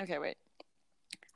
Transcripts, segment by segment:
Okay, wait.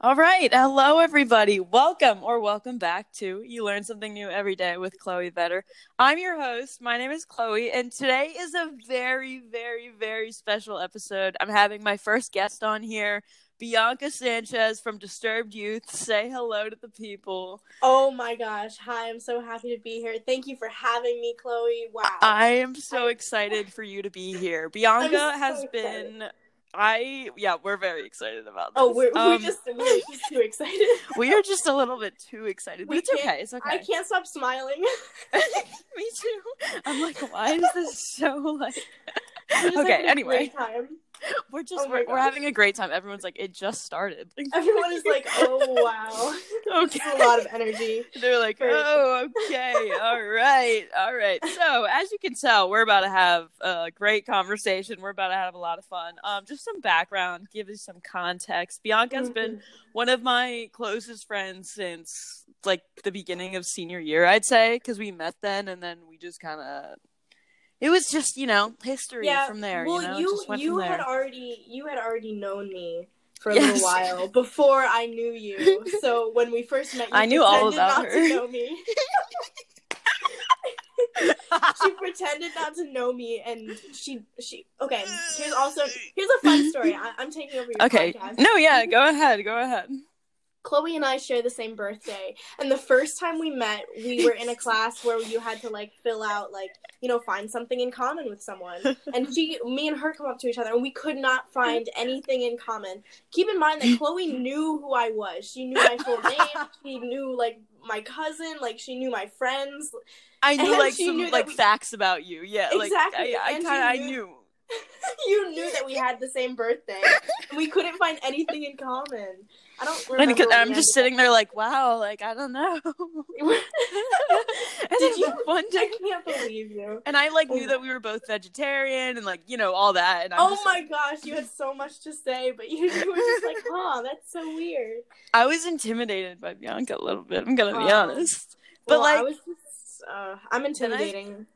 All right. Hello, everybody. Welcome or welcome back to You Learn Something New Every Day with Chloe Vetter. I'm your host. My name is Chloe, and today is a very, very, very special episode. I'm having my first guest on here, Bianca Sanchez from Disturbed Youth. Say hello to the people. Oh my gosh. Hi, I'm so happy to be here. Thank you for having me, Chloe. Wow. I am so excited for you to be here. Bianca so has excited. been. I yeah, we're very excited about this. Oh, we're, Um, we're just we're just too excited. we are just a little bit too excited, but We it's okay. It's okay. I can't stop smiling. Me too. I'm like, why is this so like? Just Okay, anyway. time. We're just Oh we're, we're having a great time. Everyone's like, it just started. Everyone is like, "Oh wow, okay. A lot of energy." They're like, oh, okay, all right, all right. So, as you can tell, we're about to have a great conversation. We're about to have a lot of fun. Um, just some background, give you some context. Bianca's been one of my closest friends since like the beginning of senior year, I'd say, because we met then, and then we just kind of. It was just, you know, history yeah. from there. well, you know, you you had there. already you had already known me for a Yes. little while before I knew you. So when we first met, you I knew all pretended about not her. to know me. she pretended not to know me and she she okay here's also here's a fun story I, i'm taking over your okay. podcast No, yeah, go ahead, go ahead. Chloe and i share the same birthday and the first time we met we were in a class where you had to like fill out like you know find something in common with someone. And she me and her come up to each other and we could not find anything in common. Keep in mind that chloe knew who i was. She knew my full name. She knew like my cousin. Like she knew my friends. I knew And like some knew like we- facts about you. Yeah, like Exactly, I, I kind of I knew. you knew that we had the same birthday. we couldn't find anything in common. I don't remember. I'm just sitting there like, wow, like I don't know. and Did you? one I can't believe you. and I like Oh knew that we were both vegetarian and like you know all that. And I'm Oh my gosh, you had so much to say, but you, you were just like, "Huh, that's so weird." I was intimidated by Bianca a little bit. I'm gonna be honest. But Well, like, I was just, uh, I'm intimidating.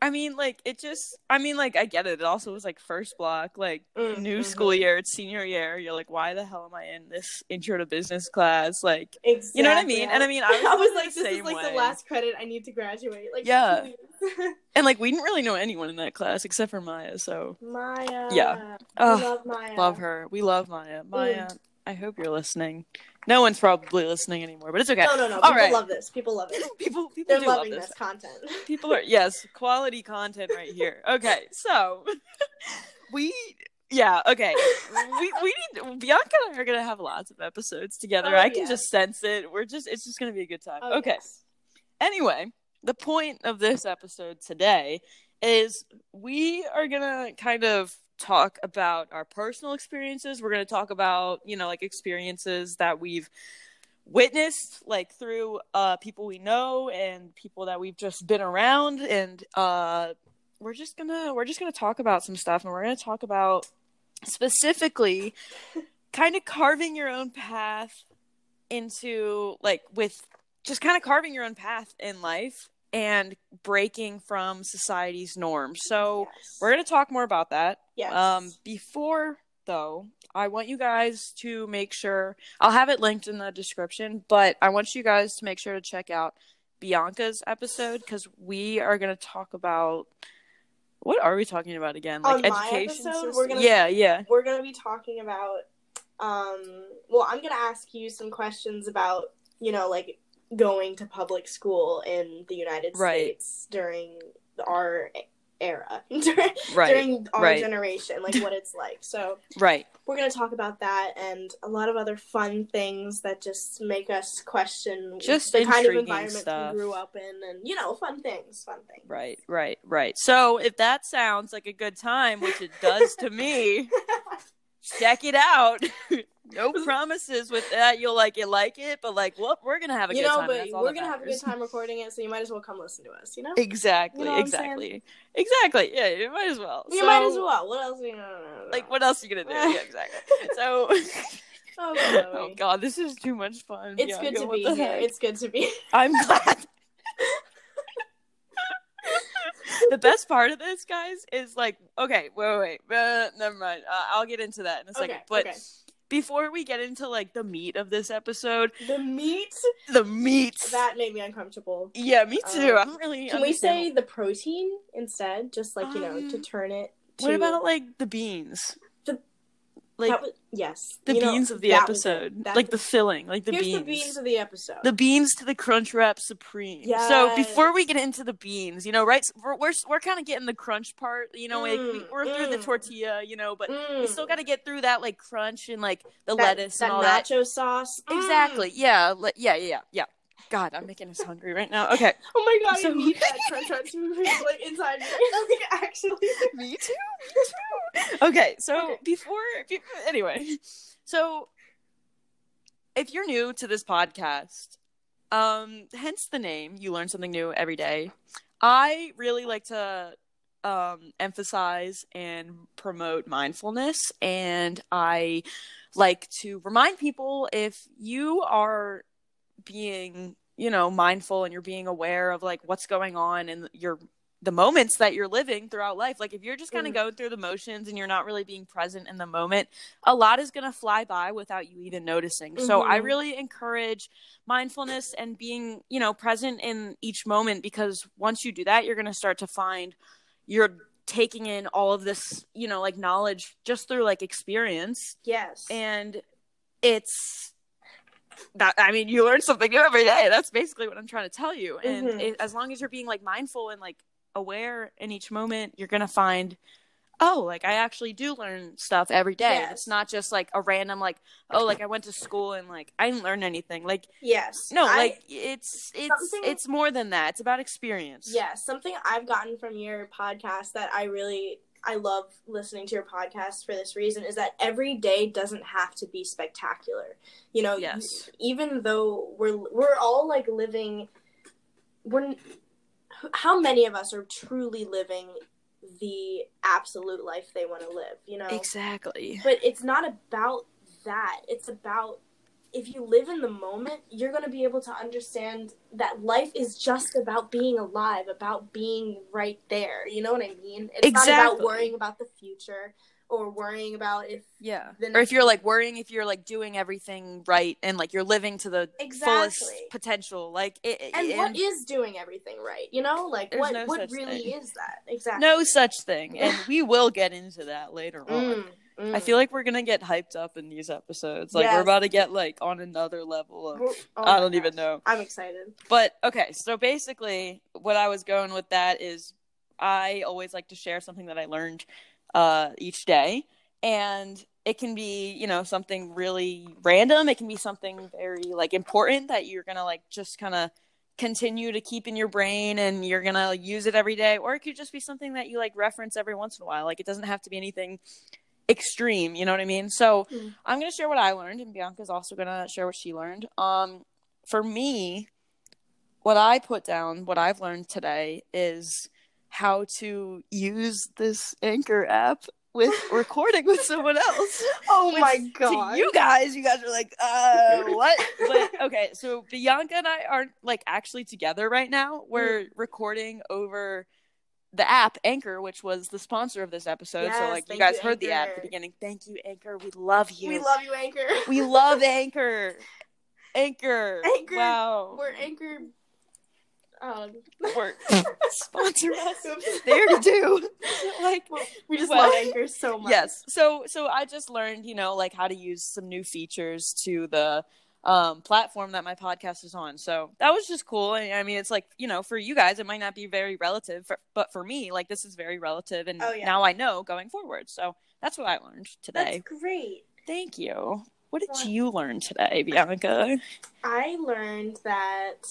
I mean, like it just. I mean, like I get it. It also was like first block, like Mm, new school year. It's senior year. You're like, why the hell am I in this intro to business class? Like, Exactly. you know what I mean? And I mean, I was, I was like, "This is like way. the last credit I need to graduate." Like, Yeah. And like we didn't really know anyone in that class except for Maya, so Maya. Yeah. Ugh, love Maya. love her. We love Maya. Mm. Maya, I hope you're listening. No one's probably listening anymore, but it's okay. No, no, no. All People right. love this. People love it. People people They're do loving love this. this. content. People are yes, quality content right here. Okay, so we yeah, okay. We we need Bianca and I are gonna have lots of episodes together. Oh, I can yes. just sense it. We're just it's just gonna be a good time. Oh, okay. yes. anyway, the point of this episode today is we are gonna kind of talk about our personal experiences. We're gonna talk about, you know, like experiences that we've witnessed like through uh people we know and people that we've just been around and uh we're just gonna we're just gonna talk about some stuff and we're gonna talk about specifically kind of carving your own path into like with just kind of carving your own path in life and breaking from society's norms. So Yes. we're going to talk more about that. Yes. Um before though, I want you guys to make sure I'll have it linked in the description, but I want you guys to make sure to check out Bianca's episode cuz we are going to talk about what are we talking about again? Like On education episode, we're gonna- Yeah, yeah. we're gonna be talking about. Um. Well, I'm gonna ask you some questions about you know like going to public school in the United Right. States during our era during, Right. during our right. generation, like what it's like. So Right. we're gonna talk about that and a lot of other fun things that just make us question Just the kind of environment stuff. we grew up in, and you know, fun things, fun things. Right, right, right. So if that sounds like a good time, which it does to me, check it out. no promises with that. You'll like it, like it, but like, well, we're gonna have a you good know, time. but we're gonna have a good time recording it, so you might as well come listen to us. You know, Exactly, You know what I'm saying? exactly, exactly. Yeah, you might as well. you So, might as well. What else? Are you no. Like, what else are you gonna do? Yeah, exactly. So, Oh, oh god, this is too much fun. It's good to be here. heck? It's good to be. I'm glad. The best part of this, guys, is like, okay, wait, wait, wait uh, never mind. Uh, I'll get into that in a second. Okay, but okay. before we get into like the meat of this episode, The meat the meat. that made me uncomfortable. yeah, me too. Um, I don't really. Can we say the protein instead? Just like you know, to Um, turn it. To, What about like the beans? Like that was, yes, the You know, beans of the that was episode, like the filling, like the here's beans. the beans of the episode. the beans to the crunch wrap supreme. So before we get into the beans, you know, right? We're we're, we're kind of getting the crunch part. You know, like we, Mm, we're through the mm. tortilla, you know, but we Mm. still got to get through that like crunch and like the that, lettuce that and all that. nacho sauce. Mm. Exactly. Yeah. le- Yeah. Yeah. Yeah. God, I'm making us hungry right now. Okay. Oh my god, So- I need that crunch crunch like inside me. like actually. Me too. Me too. Okay. So Okay. before, be- anyway, so if you're new to this podcast, um, hence the name, you learn something new every day. I really like to um, emphasize and promote mindfulness, and I like to remind people if you are being, you know, mindful and you're being aware of like what's going on in your the moments that you're living throughout life. Like if you're just kind of Mm. going through the motions and you're not really being present in the moment, a lot is going to fly by without you even noticing. So I Mhm. really encourage mindfulness and being, you know, present in each moment because once you do that, you're going to start to find you're taking in all of this, you know, like knowledge just through like experience Yes. and it's that i mean you learn something new every day. That's basically what i'm trying to tell you. And Mhm. it, as long as you're being like mindful and like aware in each moment you're gonna find oh like i actually do learn stuff every day. Yes. it's not just like a random like oh like i went to school and like i didn't learn anything. Like yes. no I- like it's it's it's more than that. It's about experience. Yeah, something I've gotten from your podcast that I really I love listening to your podcast for this reason is that every day doesn't have to be spectacular. You know, Yes. even though we're we're all like living we're how many of us are truly living the absolute life they want to live, you know? exactly But it's not about that. It's about if you live in the moment, you're going to be able to understand that life is just about being alive, about being right there. You know what I mean? It's not about worrying about the future or worrying about if yeah or if you're like worrying if you're like doing everything right and like you're living to the fullest potential like it, And what is doing everything right? You know, like what no what really thing. is that? Exactly. no such thing and we will get into that later on Mm, mm. i feel like we're gonna get hyped up in these episodes. Like we're about to get like on another level of oh i don't even know. I'm excited. but okay so basically what i was going with that is i always like to share something that i learned uh each day. And it can be you know something really random. It can be something very like important that you're gonna like just kind of continue to keep in your brain and you're gonna use it every day. Or it could just be something that you like reference every once in a while. Like it doesn't have to be anything extreme you know what i mean so Mm. i'm gonna share what i learned and bianca's also gonna share what she learned um for me what i put down what i've learned today is how to use this anchor app with recording with someone else Oh which my god. you guys, you guys are like, uh, what? But okay, so Bianca and I aren't like actually together right now. We're Mm. recording over the app Anchor, which was the sponsor of this episode. so like you guys you, heard the ad at the beginning. Thank you, Anchor. We love you. we love you, Anchor. We love Anchor. Anchor. Anchor. Wow. We're Anchor. Um, We're sponsor us. They already do. like we just Well, love Anchor so much. yes so so i just learned you know like how to use some new features to the um platform that my podcast is on so that was just cool and i mean it's like you know for you guys it might not be very relative for, but for me like this is very relative and Oh, yeah. now i know going forward so that's what i learned today That's great. thank you what did What? you learn today bianca I learned that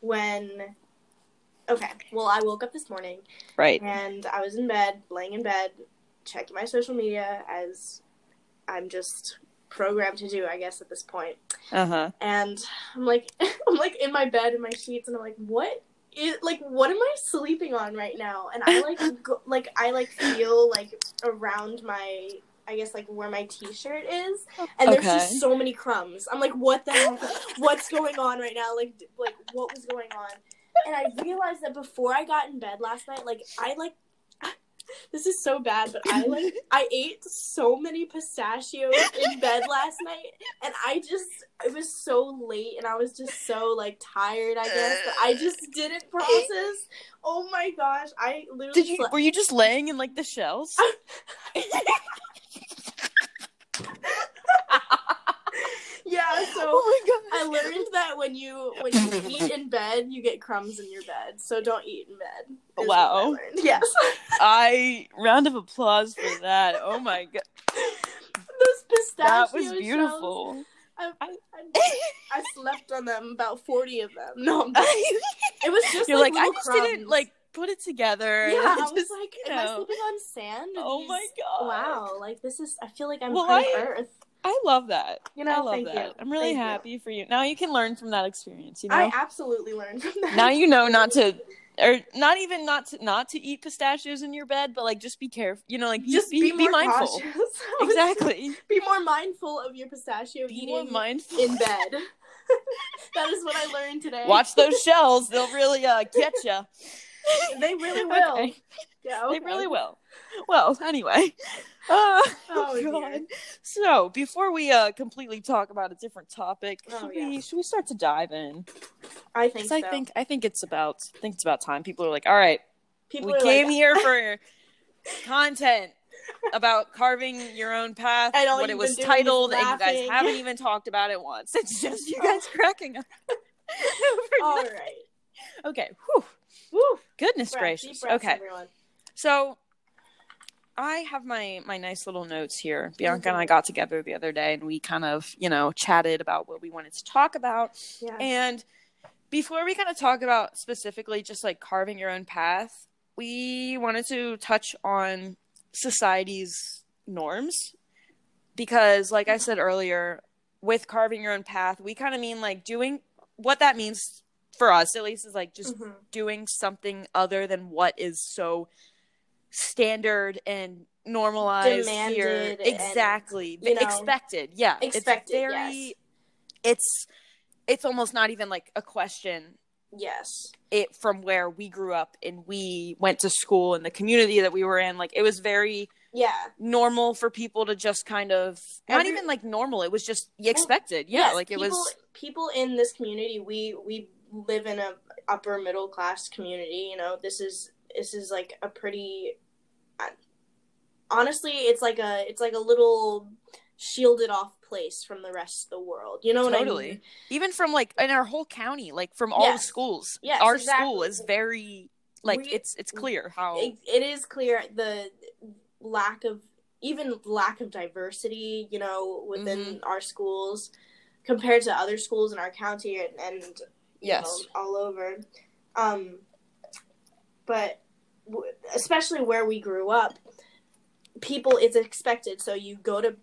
when. Okay, well, I woke up this morning right and I was in bed, laying in bed, checking my social media as I'm just programmed to do, I guess, at this point. uh-huh And I'm like, I'm like in my bed in my sheets, and I'm like, what? Is, like what am I sleeping on right now? And I like go, like I like feel like around my I guess like where my t-shirt is, and there's just so many crumbs. I'm like, what the heck? What's going on right now? Like, like what was going on? And I realized that before I got in bed last night, like I like this is so bad, but I like I ate so many pistachios in bed last night, and I just it was so late, and I was just so like tired. I guess that I just didn't process. Oh my gosh, I literally Did you slept- were you just laying in like the shells? Yeah. So oh my I learned that when you when you eat in bed, you get crumbs in your bed. So don't eat in bed. what I Wow. Yes. I round of applause for that. Oh my god. Those pistachio That was shells, beautiful. I, I, I slept on them, about forty of them. No, just- it was just You're like, like, I just crumbs. didn't like put it together. Yeah, I I was just, like, you am I know. sleeping on sand? Oh these- my god. Wow, like this is. I feel like I'm Well, on I- Earth. I love that. You know, I love thank that. you. I'm really Thank you. happy for you. Now you can learn from that experience, you know? I absolutely learned from that. now you know not to or not even not to not to eat pistachios in your bed, but like just be careful. You know, like just be, be, be mindful. Exactly. Be more mindful of your pistachio Be eating more mindful. in bed. that is what I learned today. Watch those shells; they'll really uh, get you. They really will. Okay. Yeah, They really will. Well, anyway. Uh, Oh, God. dear. So before we uh completely talk about a different topic, Oh, should yeah. we should we start to dive in? I think so. I think I think it's about I think it's about time. People are like, all right, people we came like, here for content about carving your own path. And what it was been doing is titled, and you guys haven't even talked about it once. It's just you guys cracking up. All right. Okay. Whew. Woo. Goodness Breath, gracious. breaths, Okay. everyone. So I have my my nice little notes here. Bianca and Mm-hmm. I got together the other day and we kind of, you know, chatted about what we wanted to talk about. Yeah. And before we kind of talk about specifically just like carving your own path, we wanted to touch on society's norms because like I said earlier, with carving your own path, we kind of mean like doing what that means for us at least is like just Mhm. doing something other than what is so standard and normalized here Demanded and, exactly you know, expected yeah expected, it's very yes. it's it's almost not even like a question Yes. it from where we grew up and we went to school and the community that we were in like it was very Yeah. normal for people to just kind of not even like normal it was just expected yeah Yes, like it people, was people in this community. We we live in a upper middle class community. You know, this is this is like a pretty. uh, Honestly, it's like a it's like a little shielded off place from the rest of the world. You know what I totally mean? even from like in our whole county like from all the schools Yes, our exactly. school is very like We- it's it's clear how It, it is clear the lack of even lack of diversity. You know, within Mm-hmm. our schools compared to other schools in our county and, and Yes. know, all over. Um, but w- especially where we grew up, people it's expected. So you go to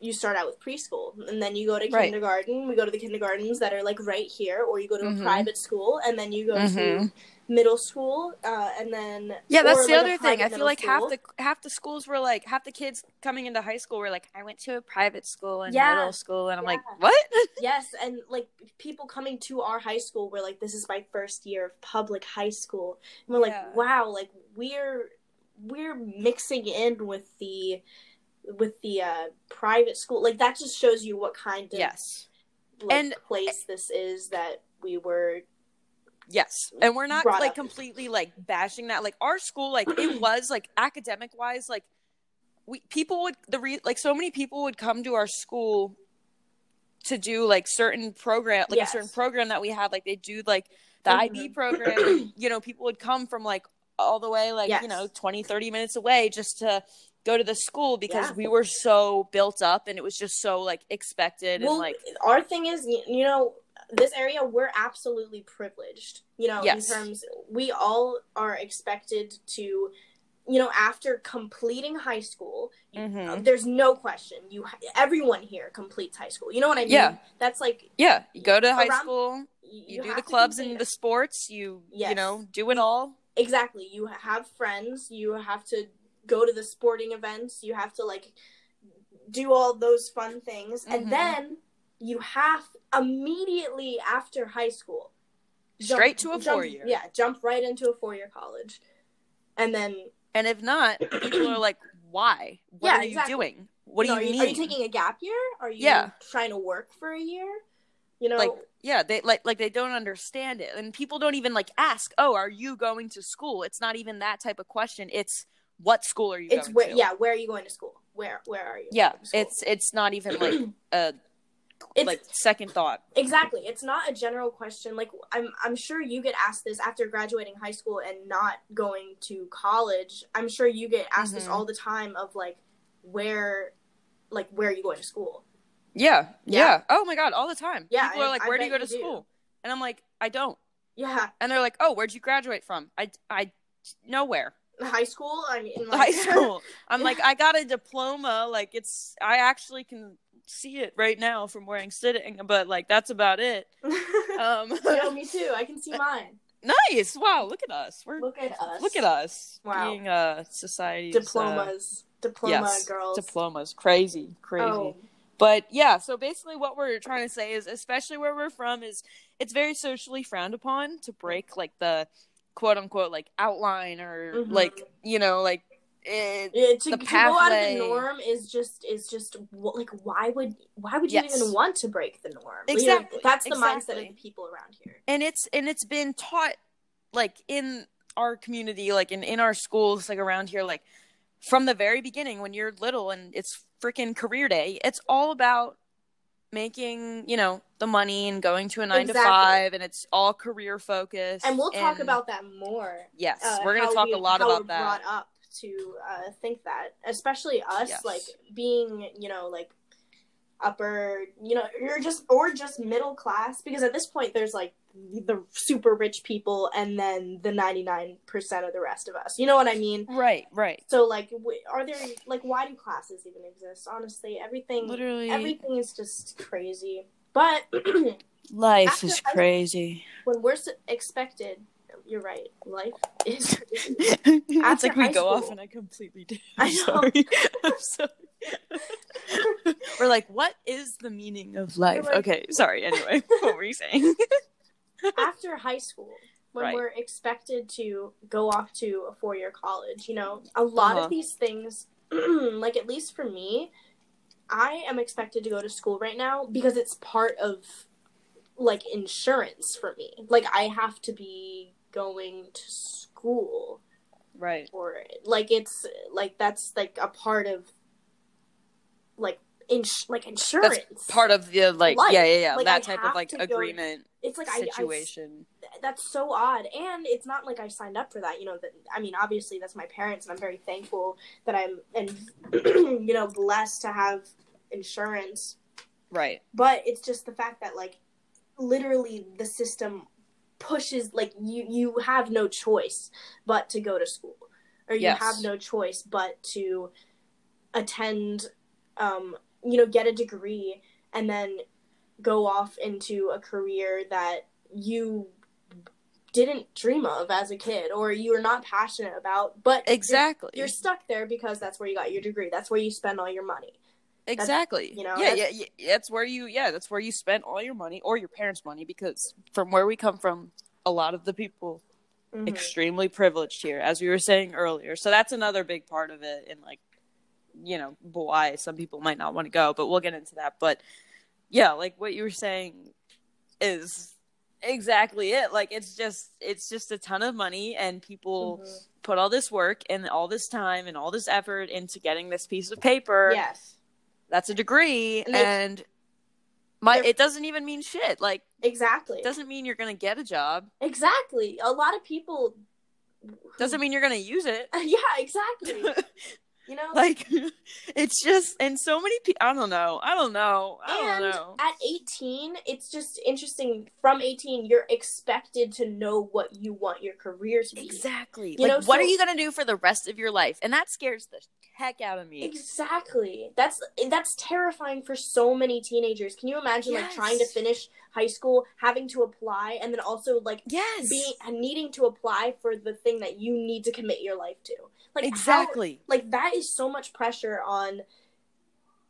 you start out with preschool and then you go to Right. kindergarten. We go to the kindergartens that are like right here, or you go to Mhm. a private school and then you go to Mhm. Middle school, uh, and then Yeah, that's the like, other thing. I feel like half the half the schools were like half the kids coming into high school were like, I went to a private school in Yeah. middle school, and I'm like, what? Yes, and like people coming to our high school were like, "This is my first year of public high school," and we're like, "Wow!" Like we're we're mixing in with the with the uh, private school. Like that just shows you what kind of yes, like, And- place this is that we were. Yes, and we're not like up. completely like bashing that. Like our school, like it was like academic wise, like we people would the re- like so many people would come to our school to do like certain program like Yes. a certain program that we had like they do like the Mhm. IB program you know people would come from like all the way like you know 20 30 minutes away just to go to the school because Yeah. we were so built up and it was just so like expected Well, and like our thing is, you know, this area we're absolutely privileged. You know, Yes. in terms we all are expected to, you know, after completing high school, you- Mhm. there's no question you everyone here completes high school. You know what I mean? Yeah. That's like yeah you go to high Around- school you, you, do the clubs and it. the sports you you know do it all exactly. You have friends. You have to go to the sporting events. You have to like do all those fun things, Mhm. and then you have immediately after high school straight to a four year Yeah, jump right into a four year college, and then And if not, people are like, why? What Yeah, are you exactly. doing? What do You are, mean? you, are you taking a gap year? Are you Yeah. trying to work for a year? You know, like yeah they like like they don't understand it and people don't even like ask oh are you going to school it's not even that type of question it's what school are you it's going where to yeah, where are you going to school? Where where are you? yeah it's it's not even like a It's- like second thought Exactly. It's not a general question. Like I'm I'm sure you get asked this after graduating high school and not going to college. I'm sure you get asked this Mhm. all the time of like where like where are you going to school? yeah, yeah Yeah. oh my god all the time Yeah, people are I- like I where do you go to you do. school and i'm like i don't Yeah, and they're like oh where'd you graduate from i i nowhere high school. I mean like high school i'm like i got a diploma like it's i actually can see it right now from where i'm sitting but like that's about it um Yo, me too. I can see mine. Nice. Wow. Look at us. We're Look at us. look at us Wow. being uh society's uh, Diplomas. Diploma yes, girls. diplomas. Crazy, crazy. Oh, But yeah, so basically what we're trying to say is especially where we're from is it's very socially frowned upon to break like the quote unquote like outline or Mhm. like, you know, like it, Yeah, to, The to go out of the norm is just is just like why would why would you Yes. even want to break the norm? Exactly, that's the mindset of the people around here. and it's and it's been taught like in our community like in in our schools like around here like from the very beginning when you're little and it's freaking career day it's all about making you know the money and going to a nine to five and it's all career focused And we'll talk about that more. yes uh, we're gonna talk we- a lot about that Brought up to uh, think that, especially us, Yes. like being, you know, like upper, you know, you're just or just middle class. Because at this point, there's like the super rich people, and then the ninety nine percent of the rest of us. You know what I mean? right right So, like, w- are there like why do classes even exist? Honestly, everything, literally everything is just crazy. But life is crazy when we're expected, you're right. Life is. it's like we go off school- and i completely did I i'm know. sorry i'm sorry we're like what is the meaning of life like- okay sorry anyway what were you saying after high school when Right. we're expected to go off to a four year college you know a lot Uh-huh. of these things like at least for me i am expected to go to school right now because it's part of like insurance for me like i have to be going to school right. or like it's like that's like a part of like ins- like insurance. that's part of the like Life. yeah yeah. Yeah Like, that I type of like to go- agreement it's like I, I situation. that's so odd. And it's not like i signed up for that you know that i mean obviously that's my parents and i'm very thankful that i'm and you know blessed to have insurance. Right. But it's just the fact that like literally the system pushes like you you have no choice but to go to school. Or you Yes. have no choice but to attend um you know get a degree and then go off into a career that you didn't dream of as a kid or you were not passionate about but you're- exactly. you're, stuck there because that's where you got your degree. That's where you spend all your money exactly. you know, yeah, yeah that's- yeah that's where you yeah that's where you spent all your money or your parents money because from where we come from a lot of the people Mhm. extremely privileged here as we were saying earlier. So that's another big part of it and like you know why some people might not want to go but we'll get into that. But yeah like what you were saying is exactly it. Like it's just it's just a ton of money and people Mhm. put all this work and all this time and all this effort into getting this piece of paper yes that's a degree And and my it doesn't even mean shit like exactly it doesn't mean you're gonna get a job Exactly. A lot of people doesn't mean you're gonna use it Yeah, exactly. You know, like it's just and so many people i don't know i don't know i and don't know at 18, it's just interesting. From 18, you're expected to know what you want your career to be. exactly You like know, what so- are you gonna do for the rest of your life and that scares the heck out of me Exactly. That's that's terrifying for so many teenagers. Can you imagine like trying to finish high school, having to apply, and then also like yes being needing to apply for the thing that you need to commit your life to? Like how- exactly. like that is so much pressure on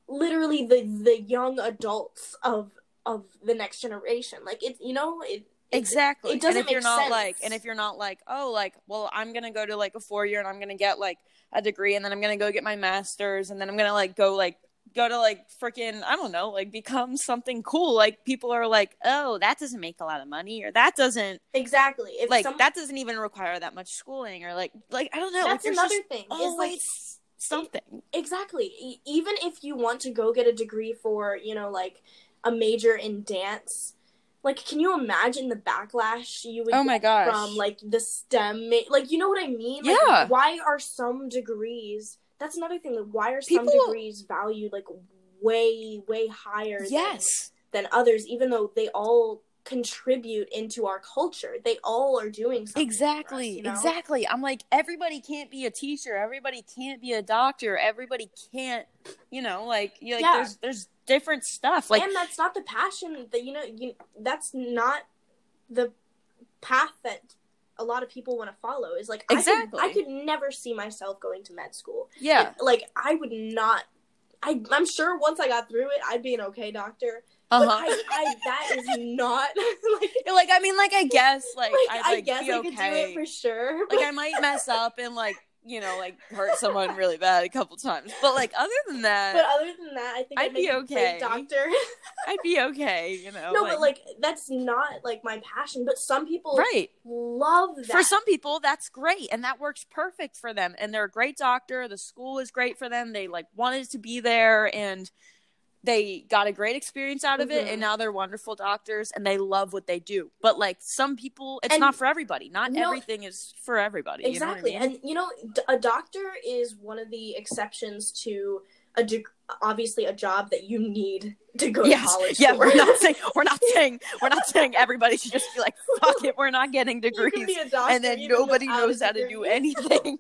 literally the the young adults of of the next generation. Like it you know it exactly it doesn't and if you're make not sense. like and if you're not like oh like well i'm gonna go to like a four year and i'm gonna get like a degree and then i'm gonna go get my master's and then i'm gonna like go like go to like freaking i don't know like become something cool like people are like oh that doesn't make a lot of money or that doesn't exactly. If like some, that doesn't even require that much schooling or like like i don't know that's like, another just thing. Always like something exactly. Even if you want to go get a degree for you know like a major in dance, like can you imagine the backlash you would oh my gosh from like the STEM, ma- like you know what I mean? Like, Yeah. Why are some degrees? That's another thing. Like, why are some People- degrees valued like way, way higher? than- yes Than, others, even though they all contribute into our culture. They all are doing something. for us, exactly you know? exactly i'm like everybody can't be a teacher everybody can't be a doctor everybody can't you know like you like Yeah. there's there's different stuff like and that's not the passion that you know. You that's not the path that a lot of people want to follow. Is like Exactly. I could, I could never see myself going to med school. yeah like I would not. I I'm sure once I got through it, I'd be an okay doctor. uh-huh But I, I that is not like. like i mean like i guess like, like, i'd I guess I could do it for sure. like i might mess up and like you know like hurt someone really bad a couple times but like other than that but other than that, I think I'd I'd, be okay. doctor. i'd be okay you know no, but like that's not like my passion. But some people right love that. for some people that's great and that works perfect for them and they're a great doctor the school is great for them they like wanted to be there and they got a great experience out of it Mhm. and now they're wonderful doctors and they love what they do. But like some people it's And- not for everybody. Not No. everything is for everybody exactly you know I mean? and you know a doctor is one of the exceptions to a deg- obviously a job that you need to go yes. to college yeah for. we're not saying we're not saying we're not saying everybody should just be like fuck it we're not getting degrees be a doctor and then nobody knows how to do anything.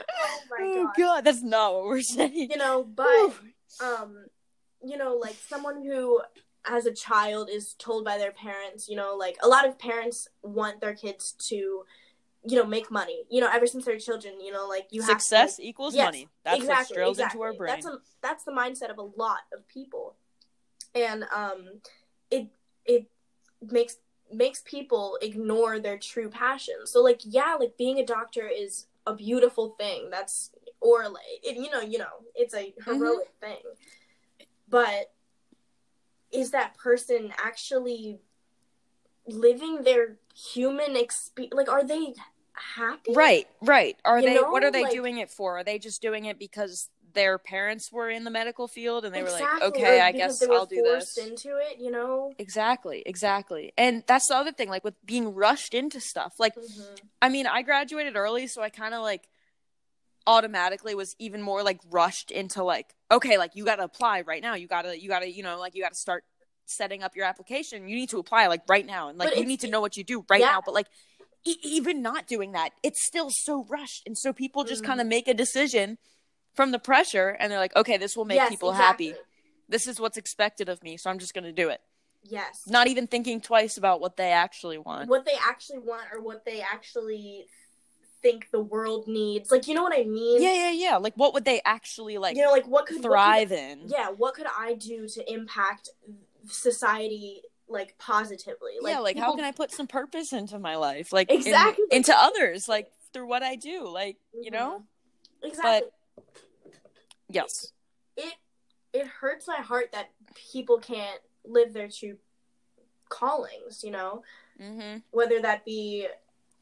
Oh my oh god. God that's not what we're saying. You know but um you know like someone who as a child is told by their parents you know like a lot of parents want their kids to you know make money you know ever since they're children you know like you success have to, equals Yes, money. That's exactly, what's drilled exactly. into our brain. That's a, that's the mindset of a lot of people, and um, it it makes makes people ignore their true passion. So like yeah, like being a doctor is a beautiful thing. That's or like it, you know you know it's a heroic thing, but is that person actually living their human experience? Like, are they happy? right, right. Are You they? know, what are they like- doing it for? Are they just doing it because their parents were in the medical field and they were like, okay, I guess they were I'll do this. into it. You know. Exactly, exactly. And that's the other thing, like with being rushed into stuff. Like, mm-hmm. I mean, I graduated early, so I kind of like automatically was even more like rushed into like, okay, like you got to apply right now. You got to, you got to, you know, like you got to start setting up your application. You need to apply like right now, and like But you need to know what you do right Yeah. now. But like, e- even not doing that, it's still so rushed, and so people just Mhm. kind of make a decision from the pressure, and they're like, okay, this will make Yes, people exactly. happy. This is what's expected of me, so I'm just gonna do it. Yes. Not even thinking twice about what they actually want. what they actually want or what they actually think the world needs. Like, you know what I mean? Yeah, yeah, yeah. Like, what would they actually like you know, like what could what could- thrive in? yeah, what could I do to impact society like positively? yeah, like how can I put some purpose into my life? Like in- Exactly. into others, like through what I do. Like, you know? Exactly. Yes. it it hurts my heart that people can't live their true callings, you know? Mm-hmm. whether that be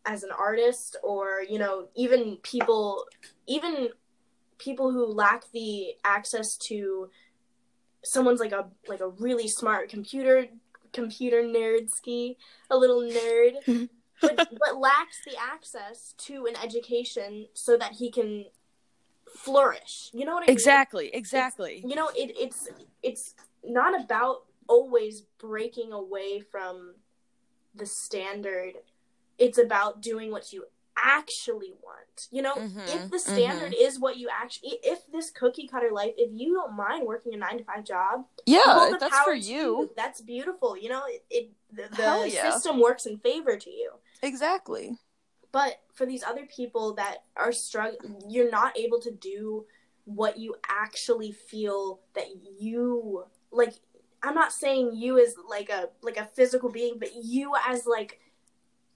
as an artist or you know even people even people who lack the access to someone's like a like a really smart computer computer nerd ski a little nerd mm-hmm. but, but lacks the access to an education so that he can flourish. You know what i mean? Exactly, exactly. you know it, it's it's not about always breaking away from the standard it's about doing what you actually want you know Mhm, if the standard is what you actually if this cookie cutter life if you don't mind working a nine to five job Yeah, that's for to you. that's beautiful you know it, it the, the yeah. system works in favor to you Exactly. but for these other people that are struggling you're not able to do what you actually feel that you like I'm not saying you as like a like a physical being, but you as like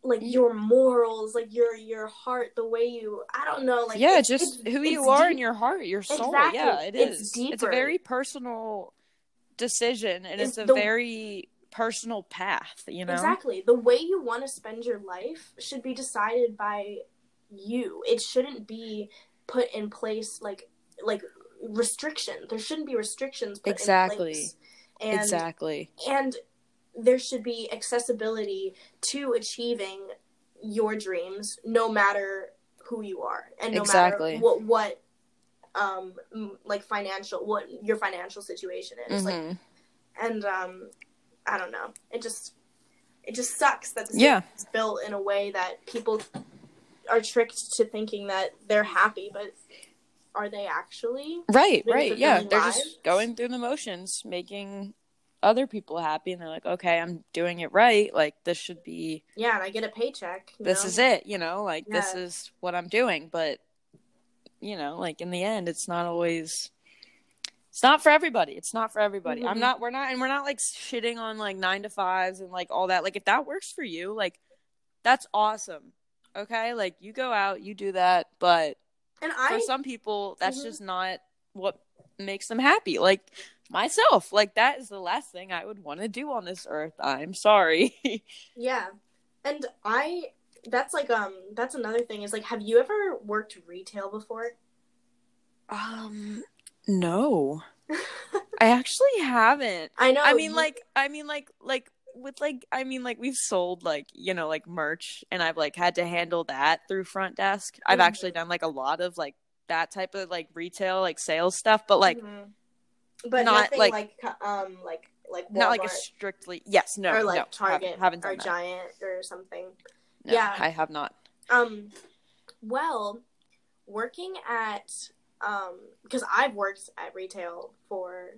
like your morals, like your your heart, the way you I don't know, like yeah, it's- just it's- who it's you are in your heart, your soul. Exactly. Yeah, it It's is. It's a very personal decision and It's a the- very personal path, you know? Exactly. The way you want to spend your life should be decided by you. It shouldn't be put in place like like restriction. There shouldn't be restrictions put Exactly. in place. And exactly. and there should be accessibility to achieving your dreams no matter who you are and no Exactly. matter what what um like financial what your financial situation is like Mhm. and um i don't know it just it just sucks that the Yeah. is built in a way that people are tricked to thinking that they're happy but are they actually Right, right. Yeah. fulfilling They're just going through the motions, making other people happy and they're like, "Okay, I'm doing it right. Like this should be yeah and i get a paycheck you this know? is it, you know? Like this is what I'm doing." But you know, like in the end, it's not always it's not for everybody. It's not for everybody. I'm Mhm. not we're not and we're not like shitting on like 9 to 5s and like all that. Like if that works for you, like that's awesome. Okay? Like you go out, you do that, but and for some people that's Mhm. just not what makes them happy like myself like that is the last thing i would want to do on this earth i'm sorry Yeah. And I that's like um that's another thing is like have you ever worked retail before? um no i actually haven't I know i mean you- like i mean like like with like i mean like we've sold like you know like merch and i've like had to handle that through front desk i've Mhm. actually done like a lot of like that type of like retail like sales stuff but like Mhm. But not, nothing like- like, um like like Walmart not like a strictly yes no or like no, Target haven't, haven't or that. Giant or something. No, Yeah. i have not Um well, working at um because I've worked at retail for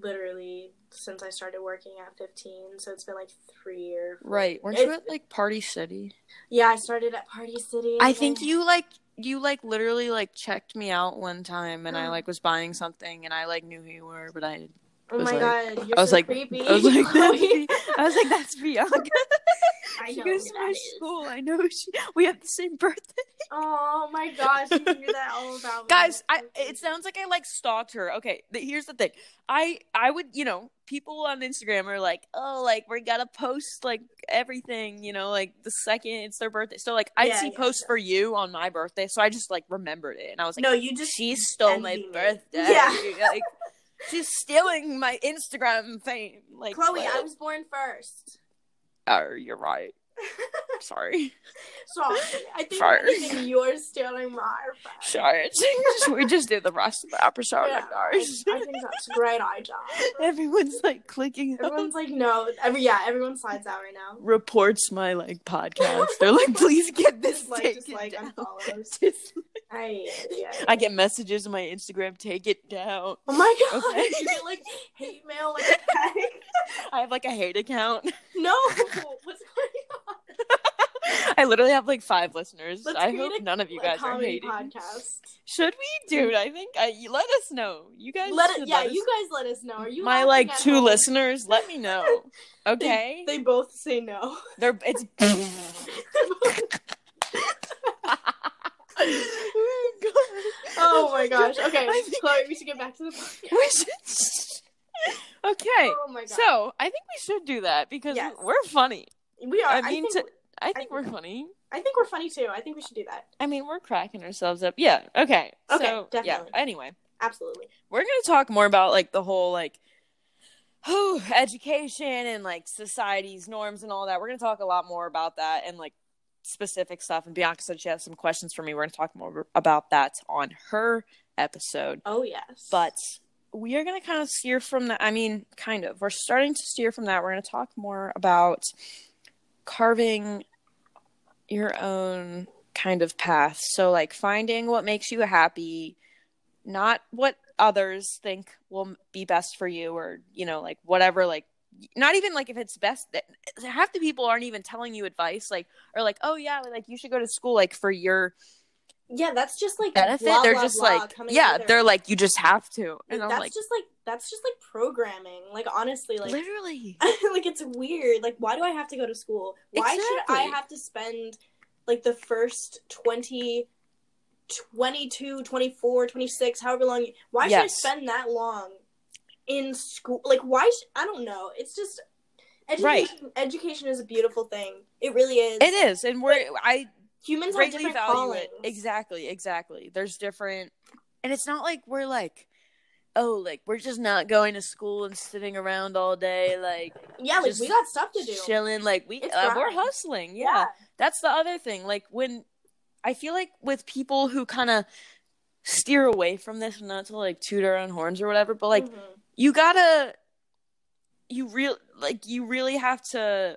literally since I started working at 15, so it's been like 3 or four Right. Weren't you at like Party City? Yeah, I started at Party City. I think you like you like literally like checked me out one time and I like was buying something and I like knew who you were, but I Oh my like- god, you're I was so like creepy. I was like that's, I was like that's Bianca. I she goes to my is. school. I know she we have the same birthday. Oh my gosh, you knew that all about me. Guys, I it sounds like I like stalked her. Okay, th- here's the thing. I I would, you know, people on Instagram are like, "Oh, like we got to post like everything, you know, like the second it's their birthday." So like I'd Yeah, see yeah, posts yeah. for you on my birthday, so I just like remembered it and I was like, no, you just she stole my envy me. birthday. Yeah. like she's stealing my Instagram fame. Like Chloe, what? I was born first. Oh, you're right. Sorry. Sorry, I think Sorry. you're stealing my first. Sorry. we just did the rest of the episode, Yeah, like I, ours. I think that's a great idea. Everyone's like clicking on Everyone's like, no, every yeah, everyone slides out right now. reports my like podcast. They're like, please get this Just like, taken just like down. unfollows. Just- I yeah. I get messages on my Instagram, take it down. Oh my god, Okay. you get like hate mail like. I have like a hate account. No, what's going on? I literally have like five listeners. Let's I hope a- none of you guys are hating. podcast. Should we, dude? I think I let us know. You guys Let it, yeah, let us- you guys let us know. Are you my like two home? listeners. Let me know. Okay, They both say no. they're it's. Oh my gosh. Okay, Chloe, we should get back to the podcast. We should- okay, Oh my god. so I think we should do that because Yes. we're funny. we are. I I, mean, think, to- I think we're funny. I think we're funny too. I think we should do that. I mean, we're cracking ourselves up. Yeah. Okay. Okay, so, Yeah. definitely. Anyway, Absolutely. we're gonna talk more about like the whole like, education and like society's norms and all that. We're gonna talk a lot more about that and like specific stuff. And Bianca said she has some questions for me. We're gonna talk more about that on her episode. Oh yes. But we are gonna kind of steer from that. I mean, kind of. We're starting to steer from that. We're gonna talk more about carving your own kind of path. So like finding what makes you happy, not what others think will be best for you or, you know, like whatever like not even like if it's best that half the people aren't even telling you advice like or like oh yeah like you should go to school like for your yeah, that's just like benefit. blah, they're blah, just blah like, yeah, they're like, you just have to, and I'm that's like, just like that's just like programming. Like honestly, like literally, like it's weird. Like why do I have to go to school? Why should I have to spend like the first 20 22, 24, 26, however long why should I spend that long in school? Like why sh- I don't know. It's just Right. education education is a beautiful thing. It really is. it is, and we're I Humans have different value it. Exactly, exactly. There's different, and it's not like we're like, oh, like we're just not going to school and sitting around all day, like Yeah, like we got stuff to do. chilling. Like we, uh, we're hustling. Yeah. that's the other thing. Like when I feel like with people who kind of steer away from this, not to like toot our own horns or whatever, but like Mhm. You gotta, you real like you really have to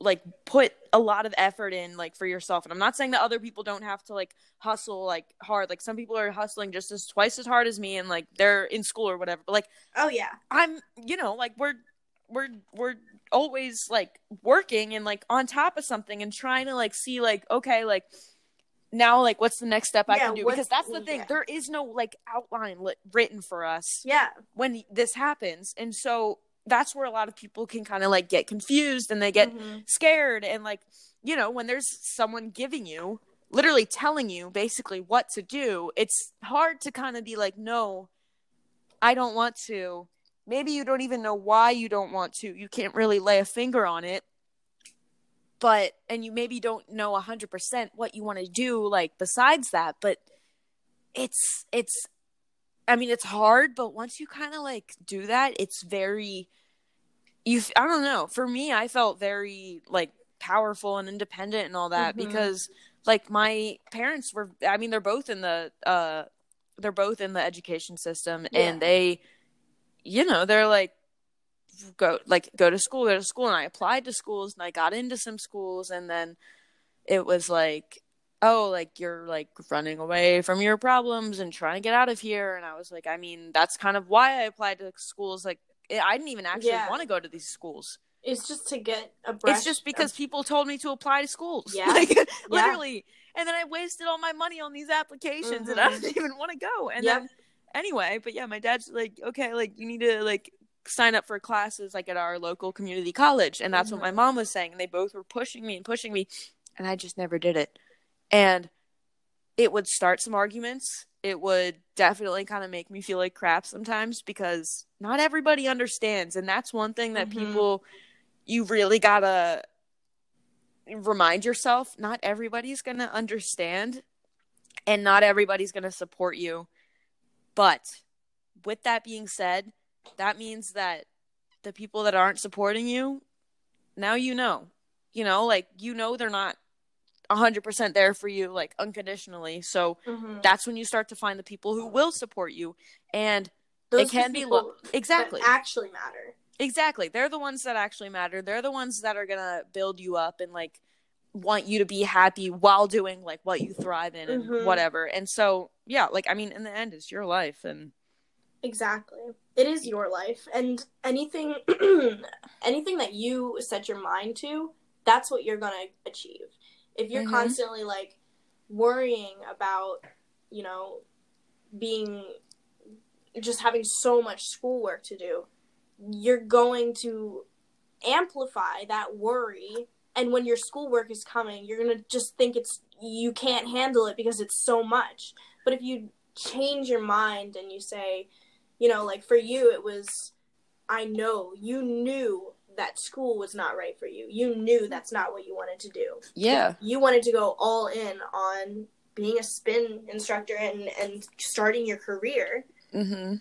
like put a lot of effort in like for yourself. And i'm not saying that other people don't have to like hustle like hard. Like some people are hustling just as twice as hard as me and like they're in school or whatever. But like Oh yeah. I'm, you know, like we're we're we're always like working and like on top of something and trying to like see like okay, like now like what's the next step I Yeah, can do because that's the thing. yeah. There is no like outline lit- written for us Yeah. when this happens. And so that's where a lot of people can kind of like get confused and they get Mhm. scared and like you know when there's someone giving you literally telling you basically what to do it's hard to kind of be like no i don't want to maybe you don't even know why you don't want to you can't really lay a finger on it but and you maybe don't know 100% what you want to do like besides that but it's it's i mean it's hard but once you kind of like do that it's very you i don't know for me i felt very like powerful and independent and all that Mhm. because like my parents were i mean they're both in the uh they're both in the education system Yeah. and they you know they're like go like go to school go to school and i applied to schools and i got into some schools and then it was like oh like you're like running away from your problems and trying to get out of here and i was like i mean that's kind of why i applied to schools like i didn't even actually Yeah. want to go to these schools It's just to get a it's just because people told me to apply to schools Yeah. like literally and then i wasted all my money on these applications and i Mhm. didn't even want to go and Yep. then anyway but yeah my dad's like okay like you need to like sign up for classes like at our local community college and that's what my mom was saying and they both were pushing me and pushing me and i just never did it. And it would start some arguments. It would definitely kind of make me feel like crap sometimes because not everybody understands and that's one thing that Mhm. people you really gotta remind yourself not everybody's gonna understand and not everybody's gonna support you. But with that being said that means that the people that aren't supporting you now you know. You know like you know they're not 100% there for you like unconditionally. So Mhm. that's when you start to find the people who will support you. And Those it can be lo- exactly. actually matter. exactly. They're the ones that actually matter. They're the ones that are gonna build you up and like want you to be happy while doing like what you thrive in and Mhm. whatever. And so yeah like i mean in the end it's your life and Exactly. It is your life and anything anything that you set your mind to, that's what you're going to achieve. If you're Mhm. constantly like worrying about, you know, being just having so much schoolwork to do, you're going to amplify that worry and when your schoolwork is coming, you're going to just think it's you can't handle it because it's so much. But if you change your mind and you say, you know, like for you, it was, I know you knew that school was not right for you. You knew that's not what you wanted to do. yeah You wanted to go all in on being a spin instructor and, and starting your career. mm-hmm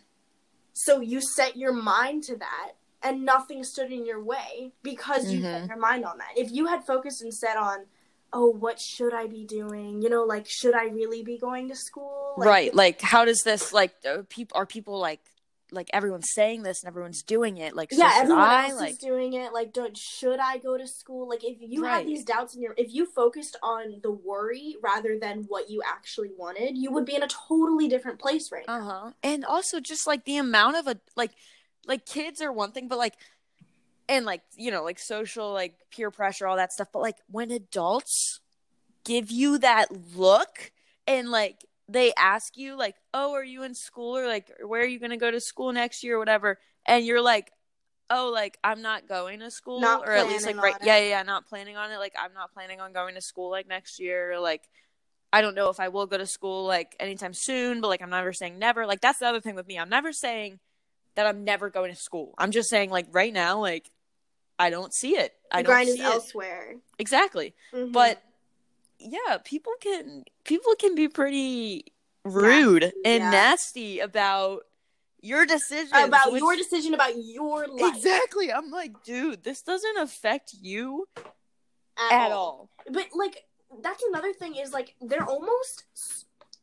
So you set your mind to that and nothing stood in your way because you set Mhm. your mind on that. If you had focused and set on, oh, what should I be doing? You know, like, should I really be going to school? Like, right like how does this like uh, people are people like like everyone's saying this and everyone's doing it like yeah, should everyone I? else like is doing it. Like, don't should I go to school? Like, if you Right. had these doubts in your, if you focused on the worry rather than what you actually wanted, you would be in a totally different place right. Uh-huh. And also just like the amount of a like like kids are one thing, but like and like, you know, like social like peer pressure, all that stuff. But like when adults give you that look and like they ask you like, "Oh, are you in school or like where are you going to go to school next year or whatever?" and you're like, "Oh, like I'm not going to school Not or at least like right yeah, yeah, yeah, not planning on it. Like I'm not planning on going to school like next year or like I don't know if I will go to school like anytime soon, but like I'm never saying never. Like that's the other thing with me. I'm never saying that I'm never going to school. I'm just saying like right now like I don't see it. I The don't grind see is it. elsewhere. Exactly. Mhm. But yeah, people can people can be pretty rude Nasty, and yeah. nasty about your decisions about which- your decision about your life Exactly. I'm like, dude, this doesn't affect you at all. But like that's another thing is like they're almost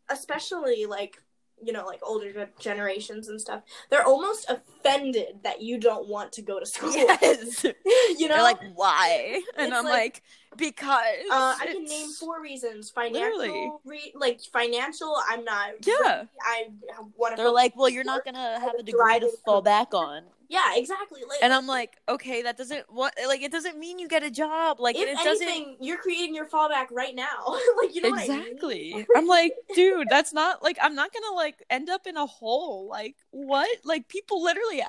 especially like you know like older generations and stuff they're almost offended that you don't want to go to school Yes. you know They're like, why? And It's I'm like- like, because uh, I can name four reasons. Financial, re- like financial. I'm not. Yeah. I want to. They're like, well, you're not gonna have a degree to fall back on, yeah, exactly. Like, and I'm like, okay, that doesn't what like it doesn't mean you get a job. Like if it doesn't anything, you're creating your fallback right now. like, you know what I mean? exactly. I'm like, dude, that's not like I'm not gonna like end up in a hole. Like what? Like people literally.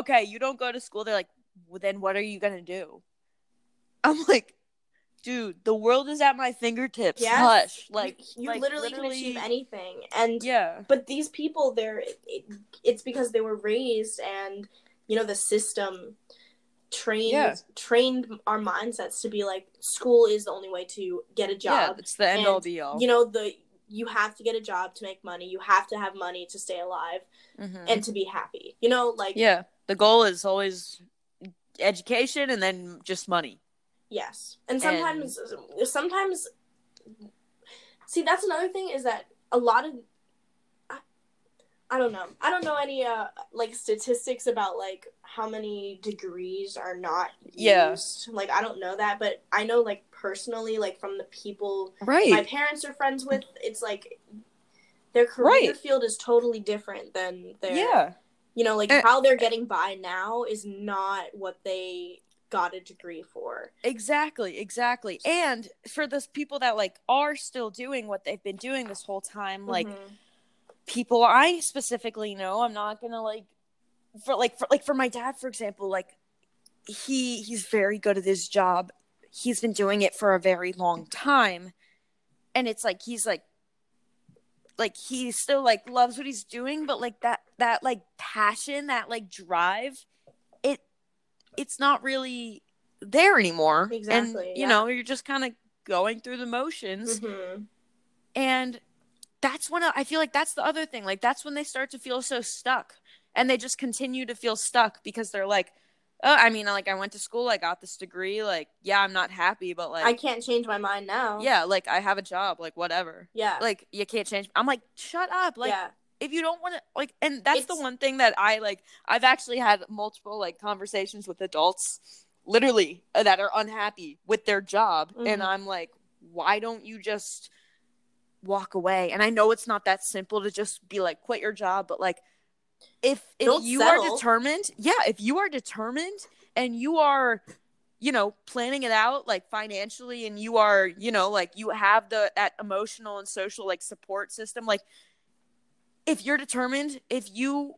Okay, you don't go to school. They're like, well, then what are you gonna do? I'm like, dude, the world is at my fingertips. Yes. Hush, like you, you like, literally, can achieve anything, and Yeah, but these people, they're it, it's because they were raised, and you know the system trained Yeah. trained our mindsets to be like school is the only way to get a job. yeah, it's the end all and, be all. You know the you have to get a job to make money. You have to have money to stay alive Mhm. and to be happy. You know, like yeah, the goal is always education and then just money. Yes. And sometimes sometimes see that's another thing is that a lot of I, I don't know. I don't know any uh like statistics about like how many degrees are not Yeah. used. Like I don't know that, but I know like personally like from the people Right. my parents are friends with, it's like their career Right. field is totally different than their yeah. you know like Eh. how they're getting by now is not what they got a degree for. Exactly, exactly. And for those people that like are still doing what they've been doing this whole time, like Mhm. people I specifically know, I'm not gonna like for like for like for my dad, for example, like he he's very good at his job. He's been doing it for a very long time. And it's like he's like like he still like loves what he's doing, but like that that like passion, that like drive, it's not really there anymore. Exactly, And you yeah. know, you're just kind of going through the motions Mhm. and that's when I feel like that's the other thing. Like that's when they start to feel so stuck, and they just continue to feel stuck because they're like, "Oh, I mean, like I went to school, I got this degree. Like, yeah, I'm not happy, but like, I can't change my mind now. yeah, like I have a job, like whatever. Yeah. Like you can't change. I'm like, shut up. Like yeah. If you don't want to, like, and that's the one thing that I like. I've actually had multiple like conversations with adults, literally uh, that are unhappy with their job, and Mhm. I'm like, why don't you just walk away? And I know it's not that simple to just be like quit your job, but like if if Don't you are determined, yeah, if you are determined and you are you know planning it out like financially and you are you know like you have the that emotional and social like support system like if you're determined if you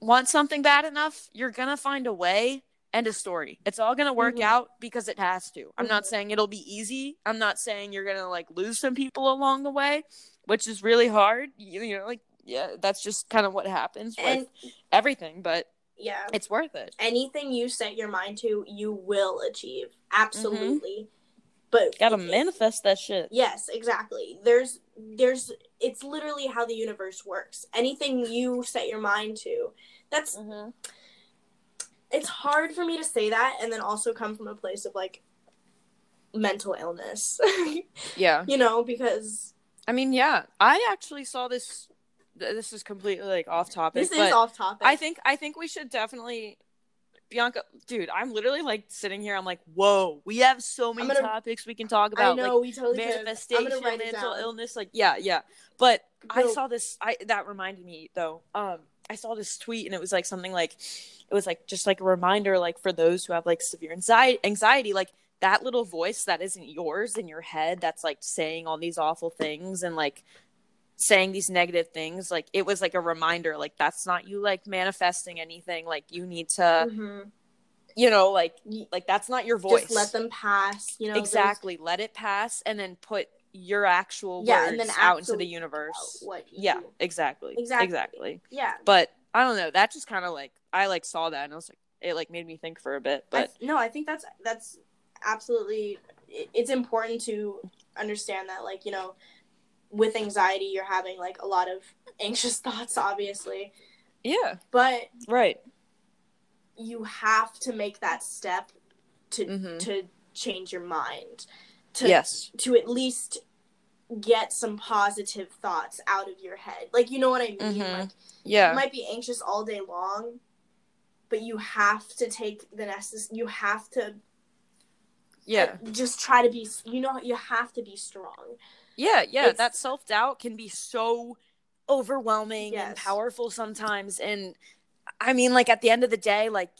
want something bad enough you're gonna find a way and a story it's all gonna work Mhm. out because it has to i'm not Mhm. saying it'll be easy i'm not saying you're gonna like lose some people along the way which is really hard you, you know like yeah that's just kind of what happens with And everything but yeah. it's worth it Anything you set your mind to, you will achieve. Absolutely. Mm-hmm. But gotta manifest that shit Yes, exactly. There's there's it's literally how the universe works. Anything you set your mind to. That's mm-hmm. it's hard for me to say that and then also come from a place of like mental illness. yeah you know, because I mean, yeah, I actually saw this. This is completely like off topic. this is off topic. I think I think we should definitely, Bianca, dude. I'm literally like sitting here. I'm like, whoa, we have so many gonna- topics we can talk about. I know like we totally manifestation, gonna write it mental illness. Like, yeah, yeah. But I saw this. I that reminded me though. Um, I saw this tweet and it was like something like, it was like just like a reminder, like for those who have like severe anxiety, anxiety, like that little voice that isn't yours in your head that's like saying all these awful things and like saying these negative things like it was like a reminder like that's not you like manifesting anything like you need to Mhm. you know like like that's not your voice Just let them pass. You know there's- exactly let it pass and then put your actual Yeah, words and then out into the universe yeah do. exactly Exactly. exactly Yeah. but i don't know that just kind of like i like saw that and i was like it like made me think for a bit I but th- no, I think that's that's absolutely. It's important to understand that, like you know, with anxiety, you're having like a lot of anxious thoughts, obviously, yeah but right you have to make that step to Mhm. to change your mind, to yes to at least get some positive thoughts out of your head. Like you know what I mean? Mhm. Like yeah you might be anxious all day long, but you have to take the necessary you have to yeah uh, just try to be you know you have to be strong. Yeah, yeah, It's- that self doubt can be so overwhelming and powerful sometimes. And I mean, like at the end of the day, like,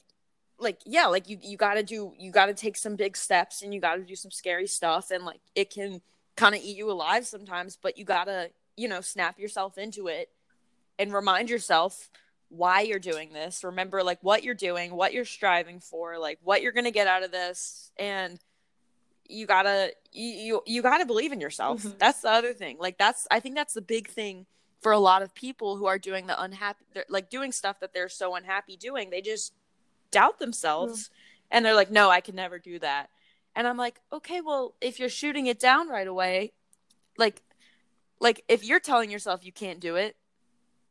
like yeah, like you you got to do you got to take some big steps and you got to do some scary stuff, and like it can kind of eat you alive sometimes. But you gotta you know snap yourself into it and remind yourself why you're doing this. Remember like what you're doing, what you're striving for, like what you're gonna get out of this, and you gotta you you, you gotta believe in yourself Mhm. that's the other thing like that's i think that's the big thing for a lot of people who are doing the unhappy they're like doing stuff that they're so unhappy doing they just doubt themselves and they're like no i can never do that and i'm like okay well if you're shooting it down right away like like if you're telling yourself you can't do it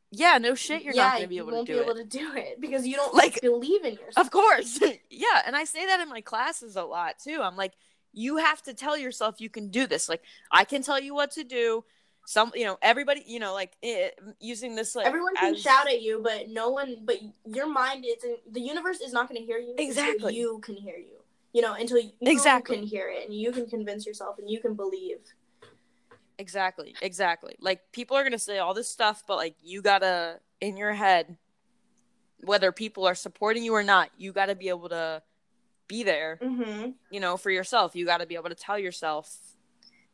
yeah no shit you're yeah, not gonna be able to won't do be it able to do it because you don't like believe in yourself. of course. yeah. And I say that in my classes a lot too. I'm like, you have to tell yourself you can do this. Like, I can tell you what to do. Some, you know, everybody, you know, like it, using this, like, Everyone can as- shout at you, but no one. But your mind isn't. The universe is not going to hear you. Exactly. you can hear you. You know, until you Exactly. can hear it and you can convince yourself and you can believe. Exactly. Exactly. Like, people are going to say all this stuff, but like, you gotta, in your head, whether people are supporting you or not, you gotta be able to be there, Mm-hmm. you know, for yourself. You gotta be able to tell yourself,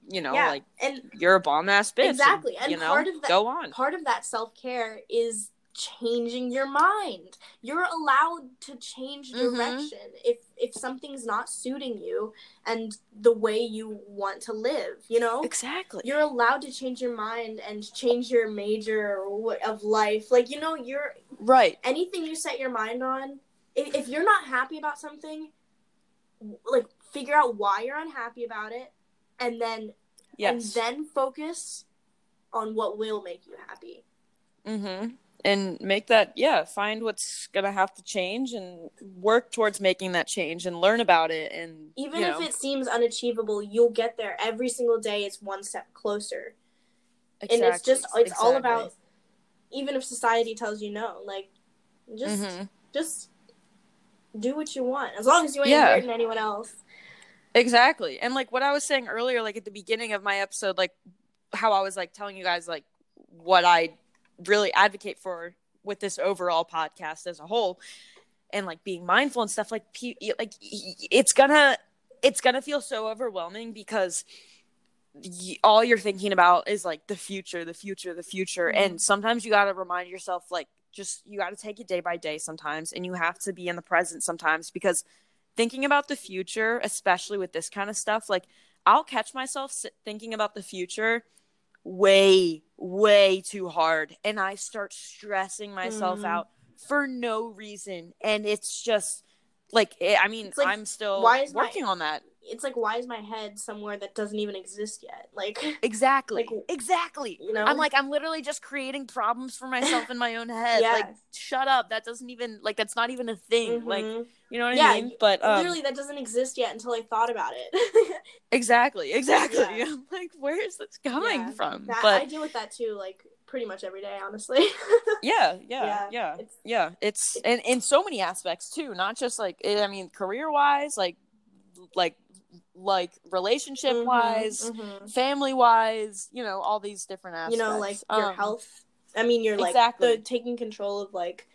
you know, yeah, like, and you're a bomb ass bitch. Exactly, and you know, part of that- go on. part of that self care is changing your mind. You're allowed to change Mhm. direction if if something's not suiting you and the way you want to live. You know, Exactly. you're allowed to change your mind and change your major of life. Like you know, you're right. anything you set your mind on. If, if you're not happy about something, like figure out why you're unhappy about it, and then Yes. and then focus on what will make you happy. mm-hmm. And make that, yeah, find what's gonna have to change and work towards making that change and learn about it. And Even you if it seems unachievable, you'll get there every single day. It's one step closer, and it's just it's all about. Even if society tells you no, like just Mhm. just do what you want as long as you ain't Yeah. hurting anyone else. Exactly. And like what I was saying earlier, like at the beginning of my episode, like how I was like telling you guys like what I really advocate for with this overall podcast as a whole and like being mindful and stuff like like it's gonna it's gonna feel so overwhelming because y- all you're thinking about is like the future the future the future Mhm. and sometimes you got to remind yourself like just you got to take it day by day sometimes and you have to be in the present sometimes because thinking about the future especially with this kind of stuff like i'll catch myself thinking about the future way way too hard and i start stressing myself Mhm. out for no reason and it's just like it, i mean like, i'm still why is my- working on that It's like why is my head somewhere that doesn't even exist yet? Like exactly. Like, exactly. you know, i'm like i'm literally just creating problems for myself in my own head. Yeah. like shut up. That doesn't even like that's not even a thing. Like Mhm. you know what Yeah, i mean but um literally that doesn't exist yet until I thought about it. exactly. Exactly. Yeah. i'm like where is this coming Yeah, from? That, but I deal with that too, like pretty much every day, honestly. yeah yeah Yeah, yeah. it's- yeah it's and in so many aspects too. Not just like it, i mean career wise like like like relationship wise Mhm. family wise you know all these different aspects you know, like your Um, health. I mean, you're like exactly. the taking control of like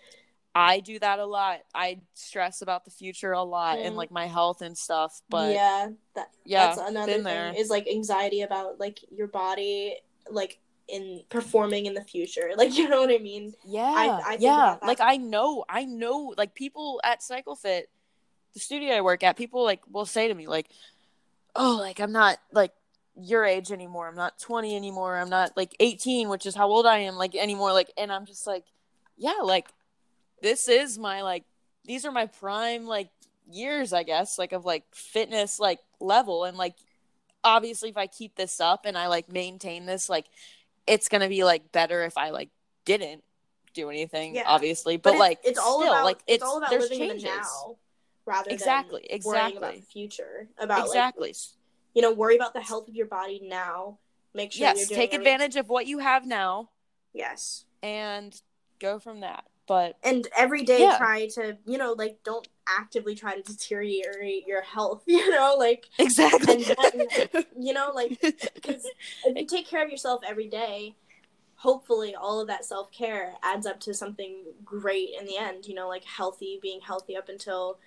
I do that a lot. I stress about the future a lot and Mm. like my health and stuff. But yeah, that yeah, that's another thing there. is like anxiety about like your body like in performing in the future. Like you know what I mean? Yeah, I think yeah. Like I know, I know. Like people at CycleFit, the studio I work at, people like will say to me like, "Oh, like I'm not like your age anymore. I'm not 20 anymore. I'm not like 18, which is how old I am like anymore." Like, and I'm just like, yeah, like this is my like these are my prime like years, I guess, like of like fitness like level, and like obviously if I keep this up and I like maintain this, like it's gonna be like better if I like didn't do anything, Yeah. obviously. But, it's- like it's, all still, about like it's, all about there's living changes. in the now rather Exactly, than worrying about exactly. the future. About Exactly. like you know worry about the health of your body now. Make sure yes, take advantage of what you have now Yes. and go from that. But and every day Yeah. try to you know like don't actively try to deteriorate your health you know like exactly. Then- you know like because if you take care of yourself every day hopefully all of that self-care adds up to something great in the end you know like healthy being healthy up until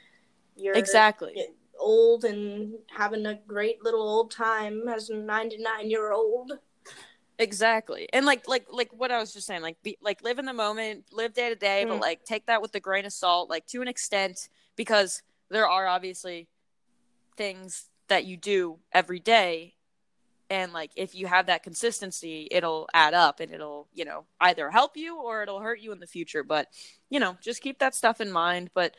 you're exactly. old and having a great little old time as a 99 year old Exactly. And like like like what I was just saying, like be like live in the moment, live day to day, but Mm. like take that with a grain of salt, like to an extent, because there are obviously things that you do every day. And like if you have that consistency, it'll add up and it'll, you know, either help you or it'll hurt you in the future. But, you know, just keep that stuff in mind. But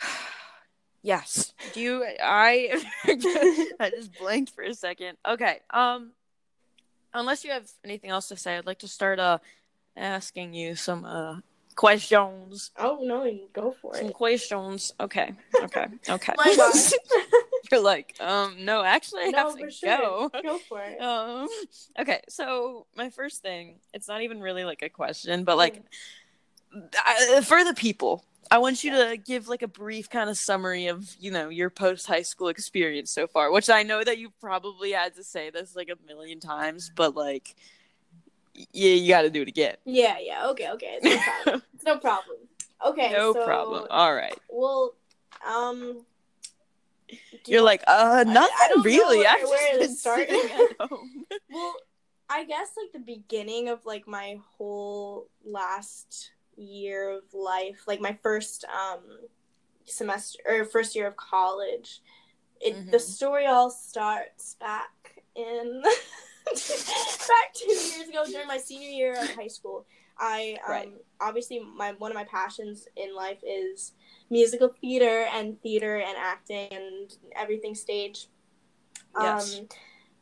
yes. Do you I I just blanked for a second. Okay. Um unless you have anything else to say, I'd like to start uh asking you some uh questions. oh no go for Some it questions. Okay. Okay. Okay. my gosh You're like, um, no, actually I no have to for sure go. go for it Um okay, so my first thing, it's not even really like a question, but like I, for the people, I want you to give like a brief kind of summary of, you know, your post high school experience so far, which I know that you probably had to say this like a million times, but like yeah, you got to do it again. Yeah, yeah. Okay, okay. It's no problem. it's no problem. Okay. no so, problem. All right. Well, um. You're you- like, uh, I nothing don't know really. where- I've just where to been start. at home. Well, I guess like the beginning of like my whole last year of life, like my first um semester or first year of college. It the Mhm. story all starts back in back two years ago during my senior year of high school. I um, Right. obviously my one of my passions in life is musical theater and theater and acting and everything stage. Yes. Um,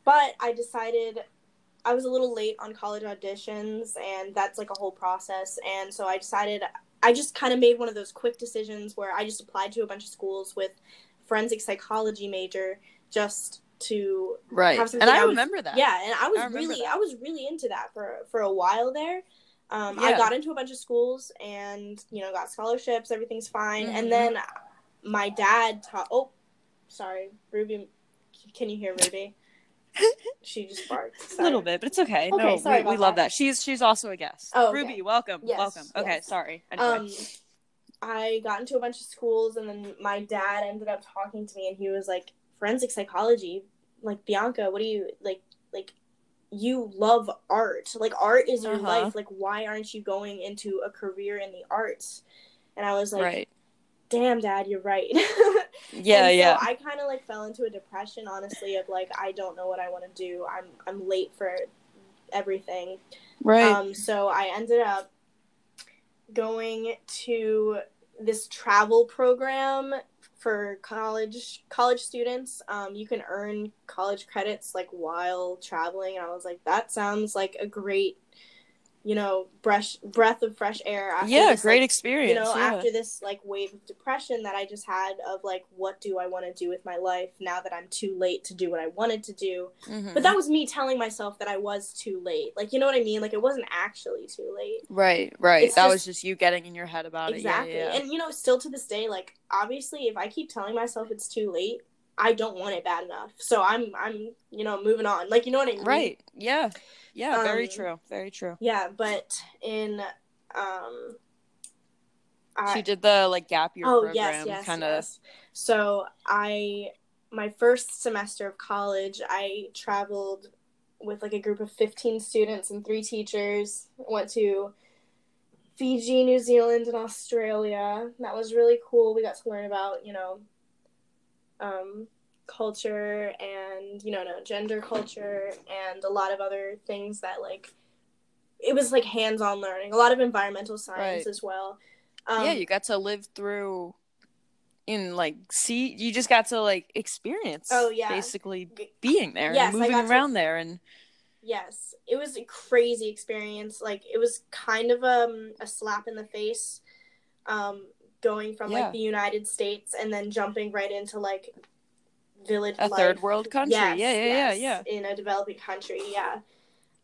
but I decided I was a little late on college auditions, and that's like a whole process. And so I decided I just kind of made one of those quick decisions where I just applied to a bunch of schools with forensic psychology major just to Right. have And I I was- remember that. yeah, and I was I really, that. I was really into that for for a while there. Um, I got into a bunch of schools and you know got scholarships. Everything's fine. Mhm. And then my dad taught. Oh, sorry, Ruby. Can you hear Ruby? She just barked. A little bit, but it's okay. Okay, no, sorry we, we love that. that. She's she's also a guest. Oh, okay. Ruby, welcome. Yes, welcome. Okay, yes. sorry. Anyway. Um, I got into a bunch of schools, and then my dad ended up talking to me, and he was like, "Forensic psychology, like Bianca, what do you like? Like, you love art. Like, art is your Uh-huh. life. Like, why aren't you going into a career in the arts?" And I was like, right. "Damn, Dad, you're right." Yeah, And so yeah. I kind of like fell into a depression, honestly, of like I don't know what I want to do. I'm I'm late for everything. right. Um, so I ended up going to this travel program for college college students. Um, you can earn college credits like while traveling, and I was like, that sounds like a great, you know, breath breath of fresh air. After yeah, this, great like, experience. you know, yeah. after this like wave of depression that I just had of like, what do I want to do with my life now that I'm too late to do what I wanted to do? Mhm. But that was me telling myself that I was too late. Like, you know what I mean? Like, it wasn't actually too late. right, right. It's that just- was just you getting in your head about exactly. it. Exactly. yeah, yeah. And, you know, still to this day, like, obviously, if I keep telling myself it's too late, I don't want it bad enough. So I'm, I'm, you know, moving on. Like, you know what I mean? Right. Yeah. Yeah. very Um, true. Very true. Yeah, but in, um, I, she did the like gap year oh program yes, yes, kind of. yes. So I, my first semester of college, I traveled with like a group of fifteen students and three teachers. Went to Fiji, New Zealand, and Australia. That was really cool. We got to learn about you know, um, culture and you know, no gender culture and a lot of other things that like. It was like hands-on learning, a lot of environmental science Right. as well. Um, yeah, you got to live through in like see you just got to like experience Oh, yeah. basically being there Yes, and moving got to- around there and Yes, it was a crazy experience. Like it was kind of um, a slap in the face, um, going from Yeah. like the United States and then jumping right into like village a life. third world country. Yes, yeah, yeah, yes, yeah, yeah. In a developing country, yeah.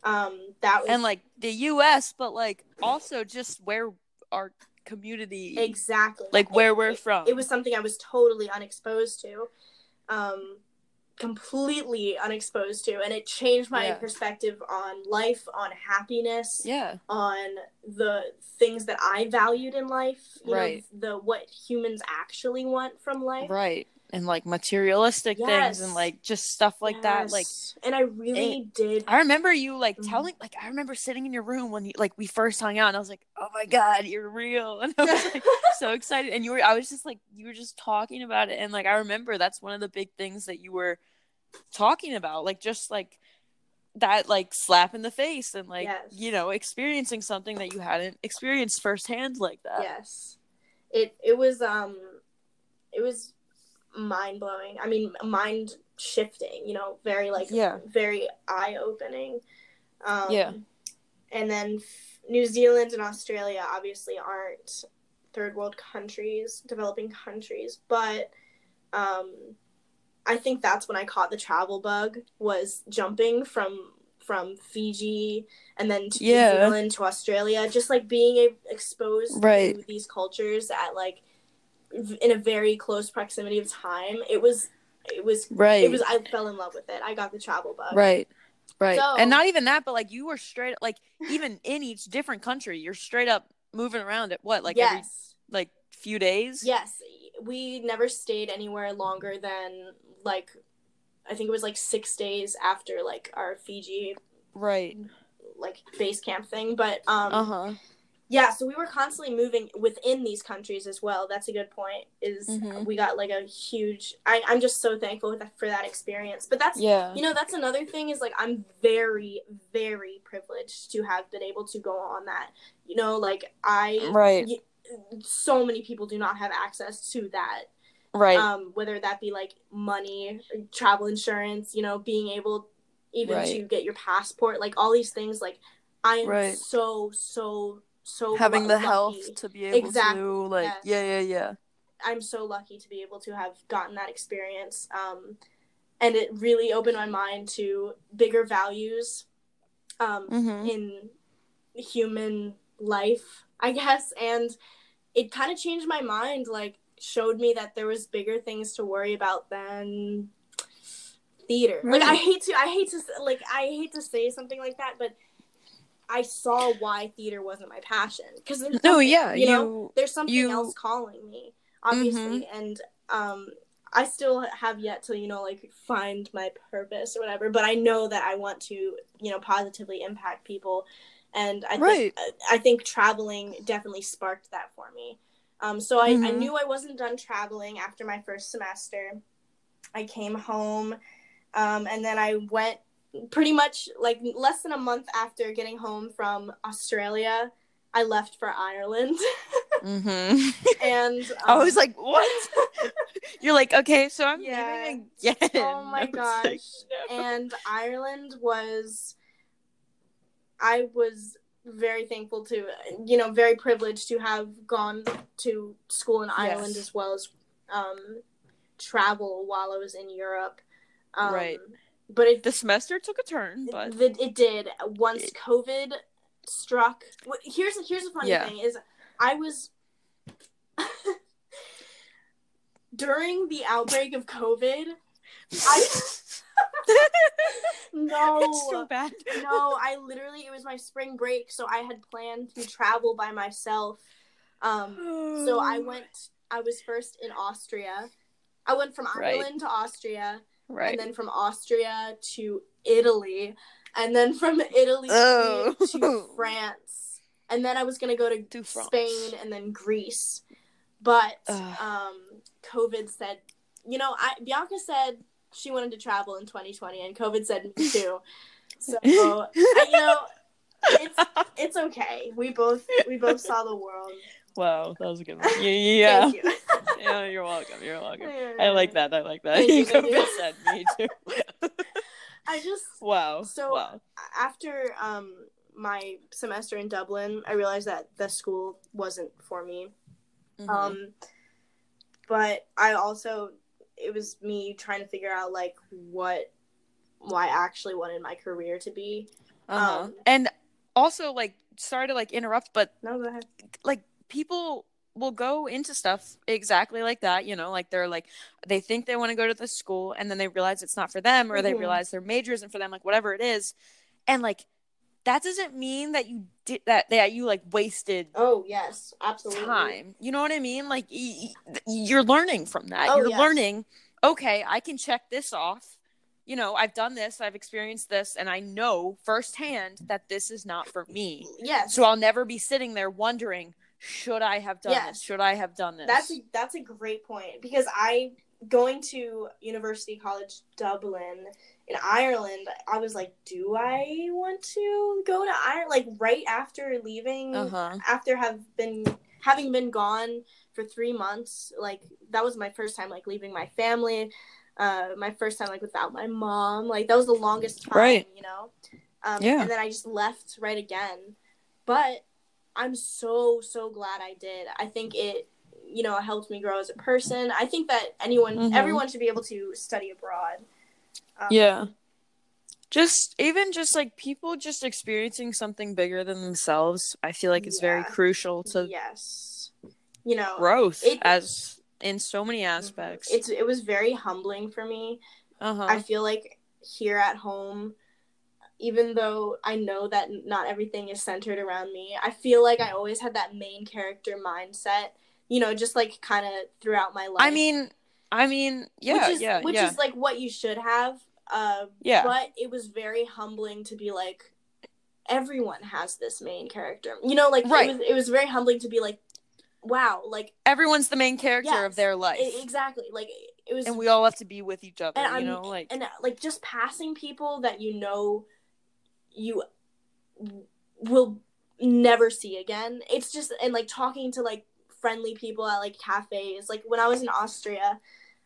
Um, that was And like the US, but like also just where our community exactly like It- where we're it, from. It was something I was totally unexposed to. Um, completely unexposed to and it changed my Yeah. perspective on life on happiness yeah. on the things that I valued in life, you Right. know, the what humans actually want from life. Right. And like materialistic things and like just stuff like that. Like and I really did. I remember you like Mhm. telling like I remember sitting in your room when you like we first hung out and I was like, "Oh my god, you're real." And I was like so excited and you were I was just like you were just talking about it and like I remember that's one of the big things that you were talking about like just like that like slap in the face and like Yes. you know experiencing something that you hadn't experienced firsthand like that. yes, it it was um, it was mind blowing. I mean, mind shifting. You know, very like Yeah. very eye opening. Um, Yeah. And then f- New Zealand and Australia obviously aren't third world countries, developing countries, but um, I think that's when I caught the travel bug was jumping from from Fiji and then to Yeah. New Zealand to Australia, just like being a- exposed Right. to these cultures at like in a very close proximity of time. It was it was Right. it was I fell in love with it. I got the travel bug. Right. Right. So- and not even that, but like you were straight like even in each different country, you're straight up moving around at what, like every like few days? Yes, we never stayed anywhere longer than like I think it was like six days after like our Fiji Right. like base camp thing. But um Uh-huh. Yeah, so we were constantly moving within these countries as well. That's a good point. Is Mhm. we got like a huge I, I'm just so thankful for that experience. But that's Yeah. you know that's another thing is like i'm very very privileged to have been able to go on that you know like i Right. y- so many people do not have access to that Right. um whether that be like money travel insurance you know being able even Right. to get your passport like all these things like i am Right. so so so Having the lucky. health to be able Exactly, to like yes. yeah, yeah, yeah. I'm so lucky to be able to have gotten that experience. Um, and it really opened my mind to bigger values um, Mhm. in human life, I guess. And it kind of changed my mind, like, showed me that there was bigger things to worry about than theater. Like, I hate to, I hate to, like, I hate to say something like that, but I saw why theater wasn't my passion. Because No, yeah, you know, there's something you- else calling me obviously Mm-hmm. and um i still have yet to you know like find my purpose or whatever but i know that i want to you know positively impact people and i Right. think i think traveling definitely sparked that for me um so I, I Mhm. knew i wasn't done traveling after my first semester i came home um and then i went pretty much like less than a month after getting home from australia i left for ireland Mhm. and I was um, like, "What?" You're like, "Okay, so I'm Yeah. leaving again." Oh my was like, gosh. "No." and Ireland was I was very thankful to you know very privileged to have gone to school in Ireland Yes. as well as um travel while I was in Europe. Um, Right. But it the semester took a turn, but it, it did once It- COVID struck. Here's here's a funny Yeah. thing is I was during the outbreak of COVID. I no it's so bad. no, I literally it was my spring break, so I had planned to travel by myself Um, so I went. I was first in Austria. I went from Right. Ireland to Austria, right. and then from Austria to Italy, and then from Italy Oh. to France, and then I was gonna go to, To Spain and then Greece, but um, COVID said, you know, I Bianca said she wanted to travel in 2020, and COVID said me too. So I, you know, it's it's okay. We both we both saw the world. Wow, that was a good one. Yeah, yeah. Thank you. yeah, you're welcome. You're welcome. I like that. I like that. Thank you, You thank you. said me too. I just wow. So- wow. after um my semester in Dublin, I realized that the school wasn't for me. Mhm. Um, but I also it was me trying to figure out like what why I actually wanted my career to be. uh-huh. um, and also like sorry to like interrupt, but No, go ahead. like people will go into stuff exactly like that you know like they're like they think they want to go to the school and then they realize it's not for them or they Mhm. realize their major isn't for them like whatever it is and like that doesn't mean that you did that that you like wasted Oh yes, absolutely. time you know what i mean like y- y- you're learning from that Oh, you're yes. learning okay i can check this off you know i've done this i've experienced this and i know firsthand that this is not for me Yes. so I'll never be sitting there wondering, should I have done Yes. this? Should I have done this? That's a, that's a great point because I going to University College Dublin in Ireland. I was like, do I want to go to Ireland? Like right after leaving, uh huh. after have been having been gone for three months. Like that was my first time like leaving my family. Uh, my first time like without my mom. Like that was the longest time. Right. You know. Um, Yeah. And then I just left right again, but I'm so so glad I did. I think it you know helped me grow as a person. I think that anyone Mhm. everyone should be able to study abroad. Um, Yeah. Just even just like people just experiencing something bigger than themselves, I feel like it's very crucial to Yes. You know. growth it- as in so many aspects. It's it was very humbling for me. uh huh. I feel like here at home, even though I know that not everything is centered around me, I feel like I always had that main character mindset. You know, just like kind of throughout my life. I mean, I mean, yeah, which is, yeah, which yeah, is like what you should have. Uh, yeah. But it was very humbling to be like, everyone has this main character. You know, like Right. it was. It was very humbling to be like, wow, like Everyone's the main character Yes, of their life, e- exactly. Like it was and we all have to be with each other. and you know, like and uh, like just passing people that you know you will never see again. It's just and like talking to like friendly people at like cafes. Like when I was in Austria,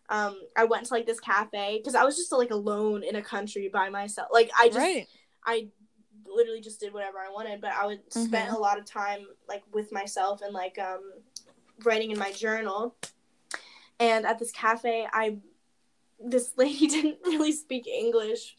um, I went to like this cafe because I was just like alone in a country by myself. Like I just right. I literally just did whatever I wanted, but I would spend Mhm. a lot of time like with myself and like um writing in my journal. And at this cafe, I this lady didn't really speak English,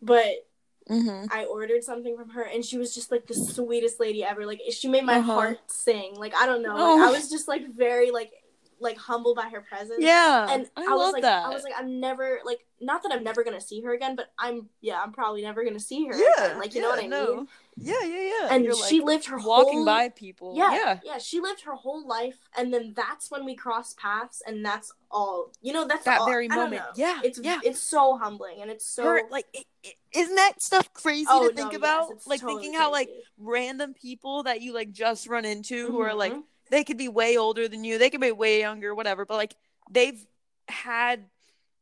but Mm-hmm. I ordered something from her and she was just like the sweetest lady ever. Like she made my Uh-huh. heart sing. Like I don't know. Like, Oh. I was just like very like like humbled by her presence. Yeah, And I, I, was like, that. I was like, I'm never like, not that I'm never gonna see her again, but I'm, yeah, I'm probably never gonna see her yeah, again. Like, you know what I no. mean? Yeah, yeah, yeah. And You're, she like, lived her walking whole, by people. yeah, yeah, yeah, she lived her whole life, and then that's when we crossed paths, and that's all. You know, that's that all- very moment. Yeah, It's yeah. it's so humbling, and it's so. Her like, is isn't that stuff crazy oh, to think no, about? Yes, like totally thinking how like random people that you like just run into who are like Mhm. They could be way older than you, they could be way younger, whatever, but like they've had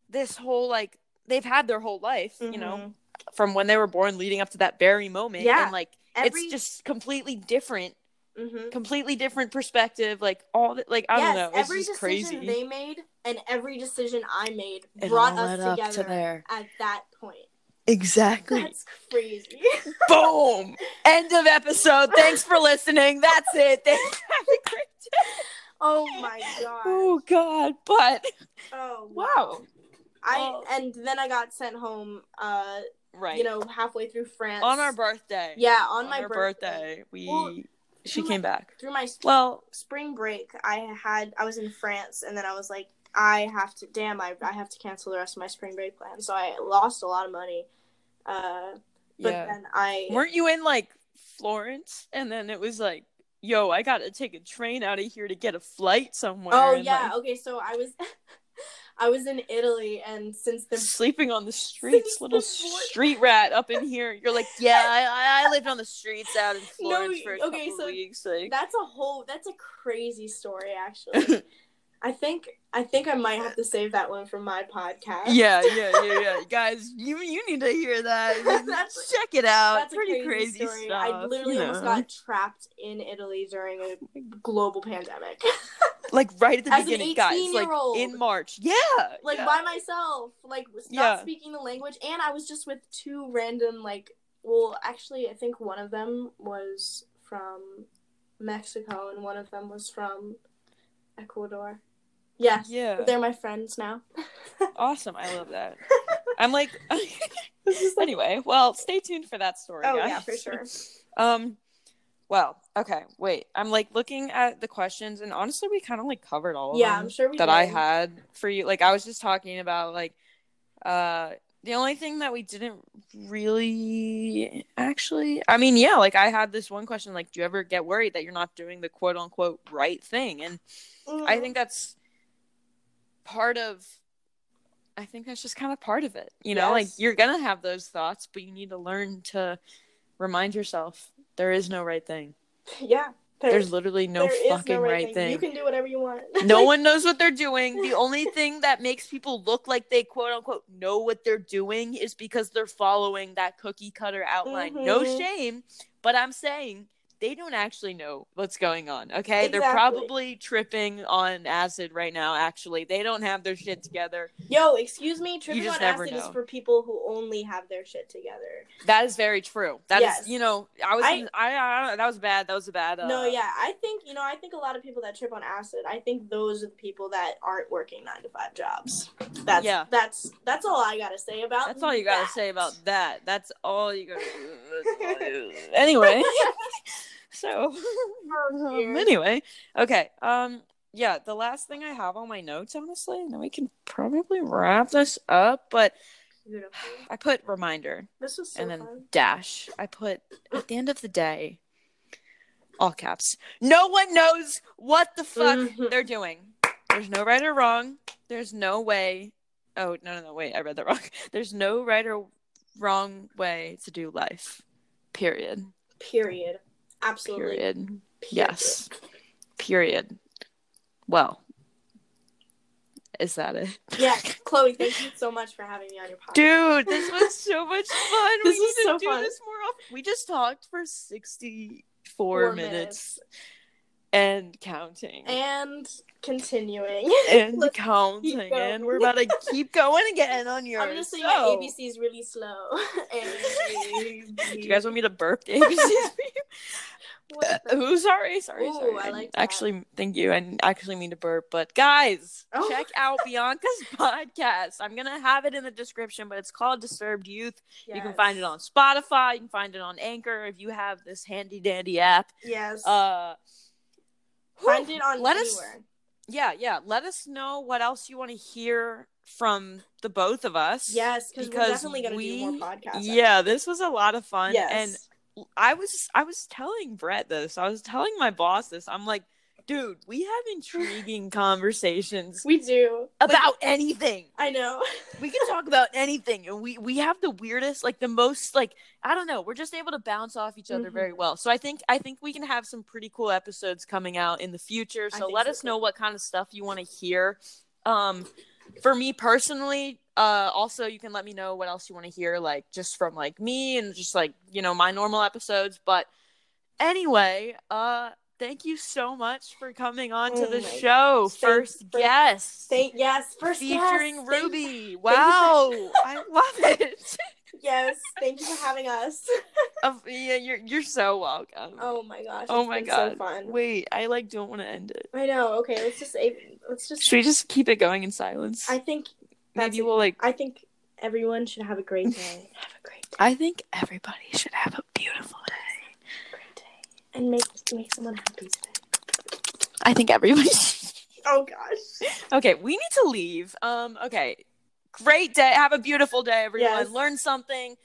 this whole like they've had their whole life, you know, Mhm. from when they were born leading up to that very moment. Yeah. And like Every, it's just completely different, mhm. completely different perspective. Like all that like I yes, don't know. It's every just decision crazy. they made and every decision I made It brought us led up to together there. at that point. Exactly. That's crazy. Boom. End of episode. Thanks for listening. That's it. Thanks. Have a great day. oh my god. Oh God. But Oh wow. I Oh. and then I got sent home. Uh, Right. you know, halfway through France on our birthday. Yeah, on, my her birthday. birthday, we Well, she came my- back. Through my sp- Well, spring break, I had I was in France, and then I was like, I have to. Damn, I I have to cancel the rest of my spring break plan. So I lost a lot of money. Uh, but yeah. then I Weren't you in like Florence? And then it was like yo, I gotta take a train out of here to get a flight somewhere. Oh and, yeah. like, Okay, so I was I was in Italy and since the sleeping on the streets, little the street rat up in here. You're like, yeah, I, I- lived on the streets out in No, Florence for a okay, couple so weeks. Like, that's a whole that's a crazy story actually. I think I think I might have to uh, save that one for my podcast. yeah, yeah, yeah, yeah, guys, you you need to hear that. That's- Check it out. That's Pretty crazy, crazy, story. stuff. I literally you almost got trapped in Italy during a oh global pandemic. like right at the As beginning, guys. Like 18-year-old. in March. Yeah, like yeah. by myself, like was not Yeah. speaking the language, and I was just with two random like. Well, actually, I think one of them was from Mexico, and one of them was from Ecuador. Yes, Yeah. they're my friends now. Awesome. I love that. I'm like, This is anyway. Well, stay tuned for that story. oh guys. yeah, for sure. Um, well, okay. Wait, I'm like looking at the questions, and honestly, we kind of like covered all of Yeah, them I'm sure we that I had for you. Like, I was just talking about like, uh, the only thing that we didn't really actually, I mean, yeah, like I had this one question, like, do you ever get worried that you're not doing the quote unquote right thing? And I think that's part of I think that's just kind of part of it. You know, like you're gonna have those thoughts, but you need to learn to remind yourself there is no right thing. yeah. there- There's literally no there fucking right, thing. You can do whatever you want. no one knows what they're doing. The only thing that makes people look like they quote unquote know what they're doing is because they're following that cookie cutter outline. No Mhm. shame, but I'm saying they don't actually know what's going on. Okay, they're probably tripping on acid right now. Actually, they don't have their shit together. Yo, excuse me, tripping on acid is for people who only have their shit together. That is very true. That is, Yes. you know, I was, I- I, I, that was bad. That was a bad. Uh, no, yeah, I think you know, I think a lot of people that trip on acid, I think those are the people that aren't working nine to five jobs. That's Yeah. that's that's all I gotta say about. That. That's all you gotta say about that. That's all you all you- anyway, so um, anyway, okay. Um, yeah, the last thing I have on my notes, honestly, and then we can probably wrap this up. But Beautiful. I put reminder This was so and then fun. dash. I put at the end of the day, all caps. No one knows what the fuck Mhm. they're doing. There's no right or wrong. There's no way. Oh no no no! Wait, I read that wrong. There's no right or wrong way to do life. Period. Period. Absolutely. Period. Period. Yes. Period. Well, is that it? Yeah, Chloe, thank you so much for having me on your podcast. Dude, this was so much fun. This we was need so do fun. this more often. We just talked for 64 Four minutes, and counting. And continuing. And counting. And we're about to keep going again on yours. I'm just saying so, my ABC is really slow. Do you guys want me to burp the ABCs for you? What the- Ooh, sorry, sorry, Ooh, sorry. I didn't like that. Actually, thank you. I actually mean to burp, but guys, Oh. check out Bianca's podcast. I'm gonna have it in the description, but it's called Disturbed Youth. You can find it on Spotify. You can find it on Anchor if you have this handy dandy app. Yes. Uh, find whew, it on let us yeah yeah let us know what else you want to hear from the both of us Yes, because we're definitely gonna we- do more podcasts. yeah this was a lot of fun Yes. and i was i was telling brett this. I was telling my boss this. I'm like dude we have intriguing conversations we do. Like, about anything. I know. we can talk about anything and we we have the weirdest like the most like i don't know. We're just able to bounce off each other Mhm. very well. So i think i think we can have some pretty cool episodes coming out in the future. So let so, us too. know what kind of stuff you want to hear. Um for me personally uh also you can let me know what else you want to hear like just from like me and just like you know my normal episodes but anyway uh thank you so much for coming on to Oh the show Thank- first guest Thank yes, first featuring thank- Ruby. Wow, I love it. yes, thank you for having us. Of- yeah, you're you're so welcome. Oh my gosh. Oh my god. So fun. Wait, I like don't want to end it. I know. Okay, let's just let's just. Should we just keep it going in silence? I think Maybe we'll like. I think everyone should have a great day. have a great day. I think everybody should have a beautiful day. Great day. And make make someone happy today. I think everybody. Oh gosh. okay, we need to leave. Um. Okay. Great day. Have a beautiful day, everyone. Yes. Learn something.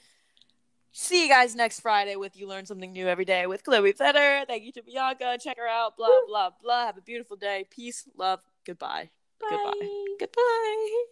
see you guys next Friday with You Learn Something New Every Day with Chloe Fetter. Thank you to Bianca. Check her out. Blah, blah, blah. Have a beautiful day. Peace, love, goodbye. Bye. Goodbye. Goodbye.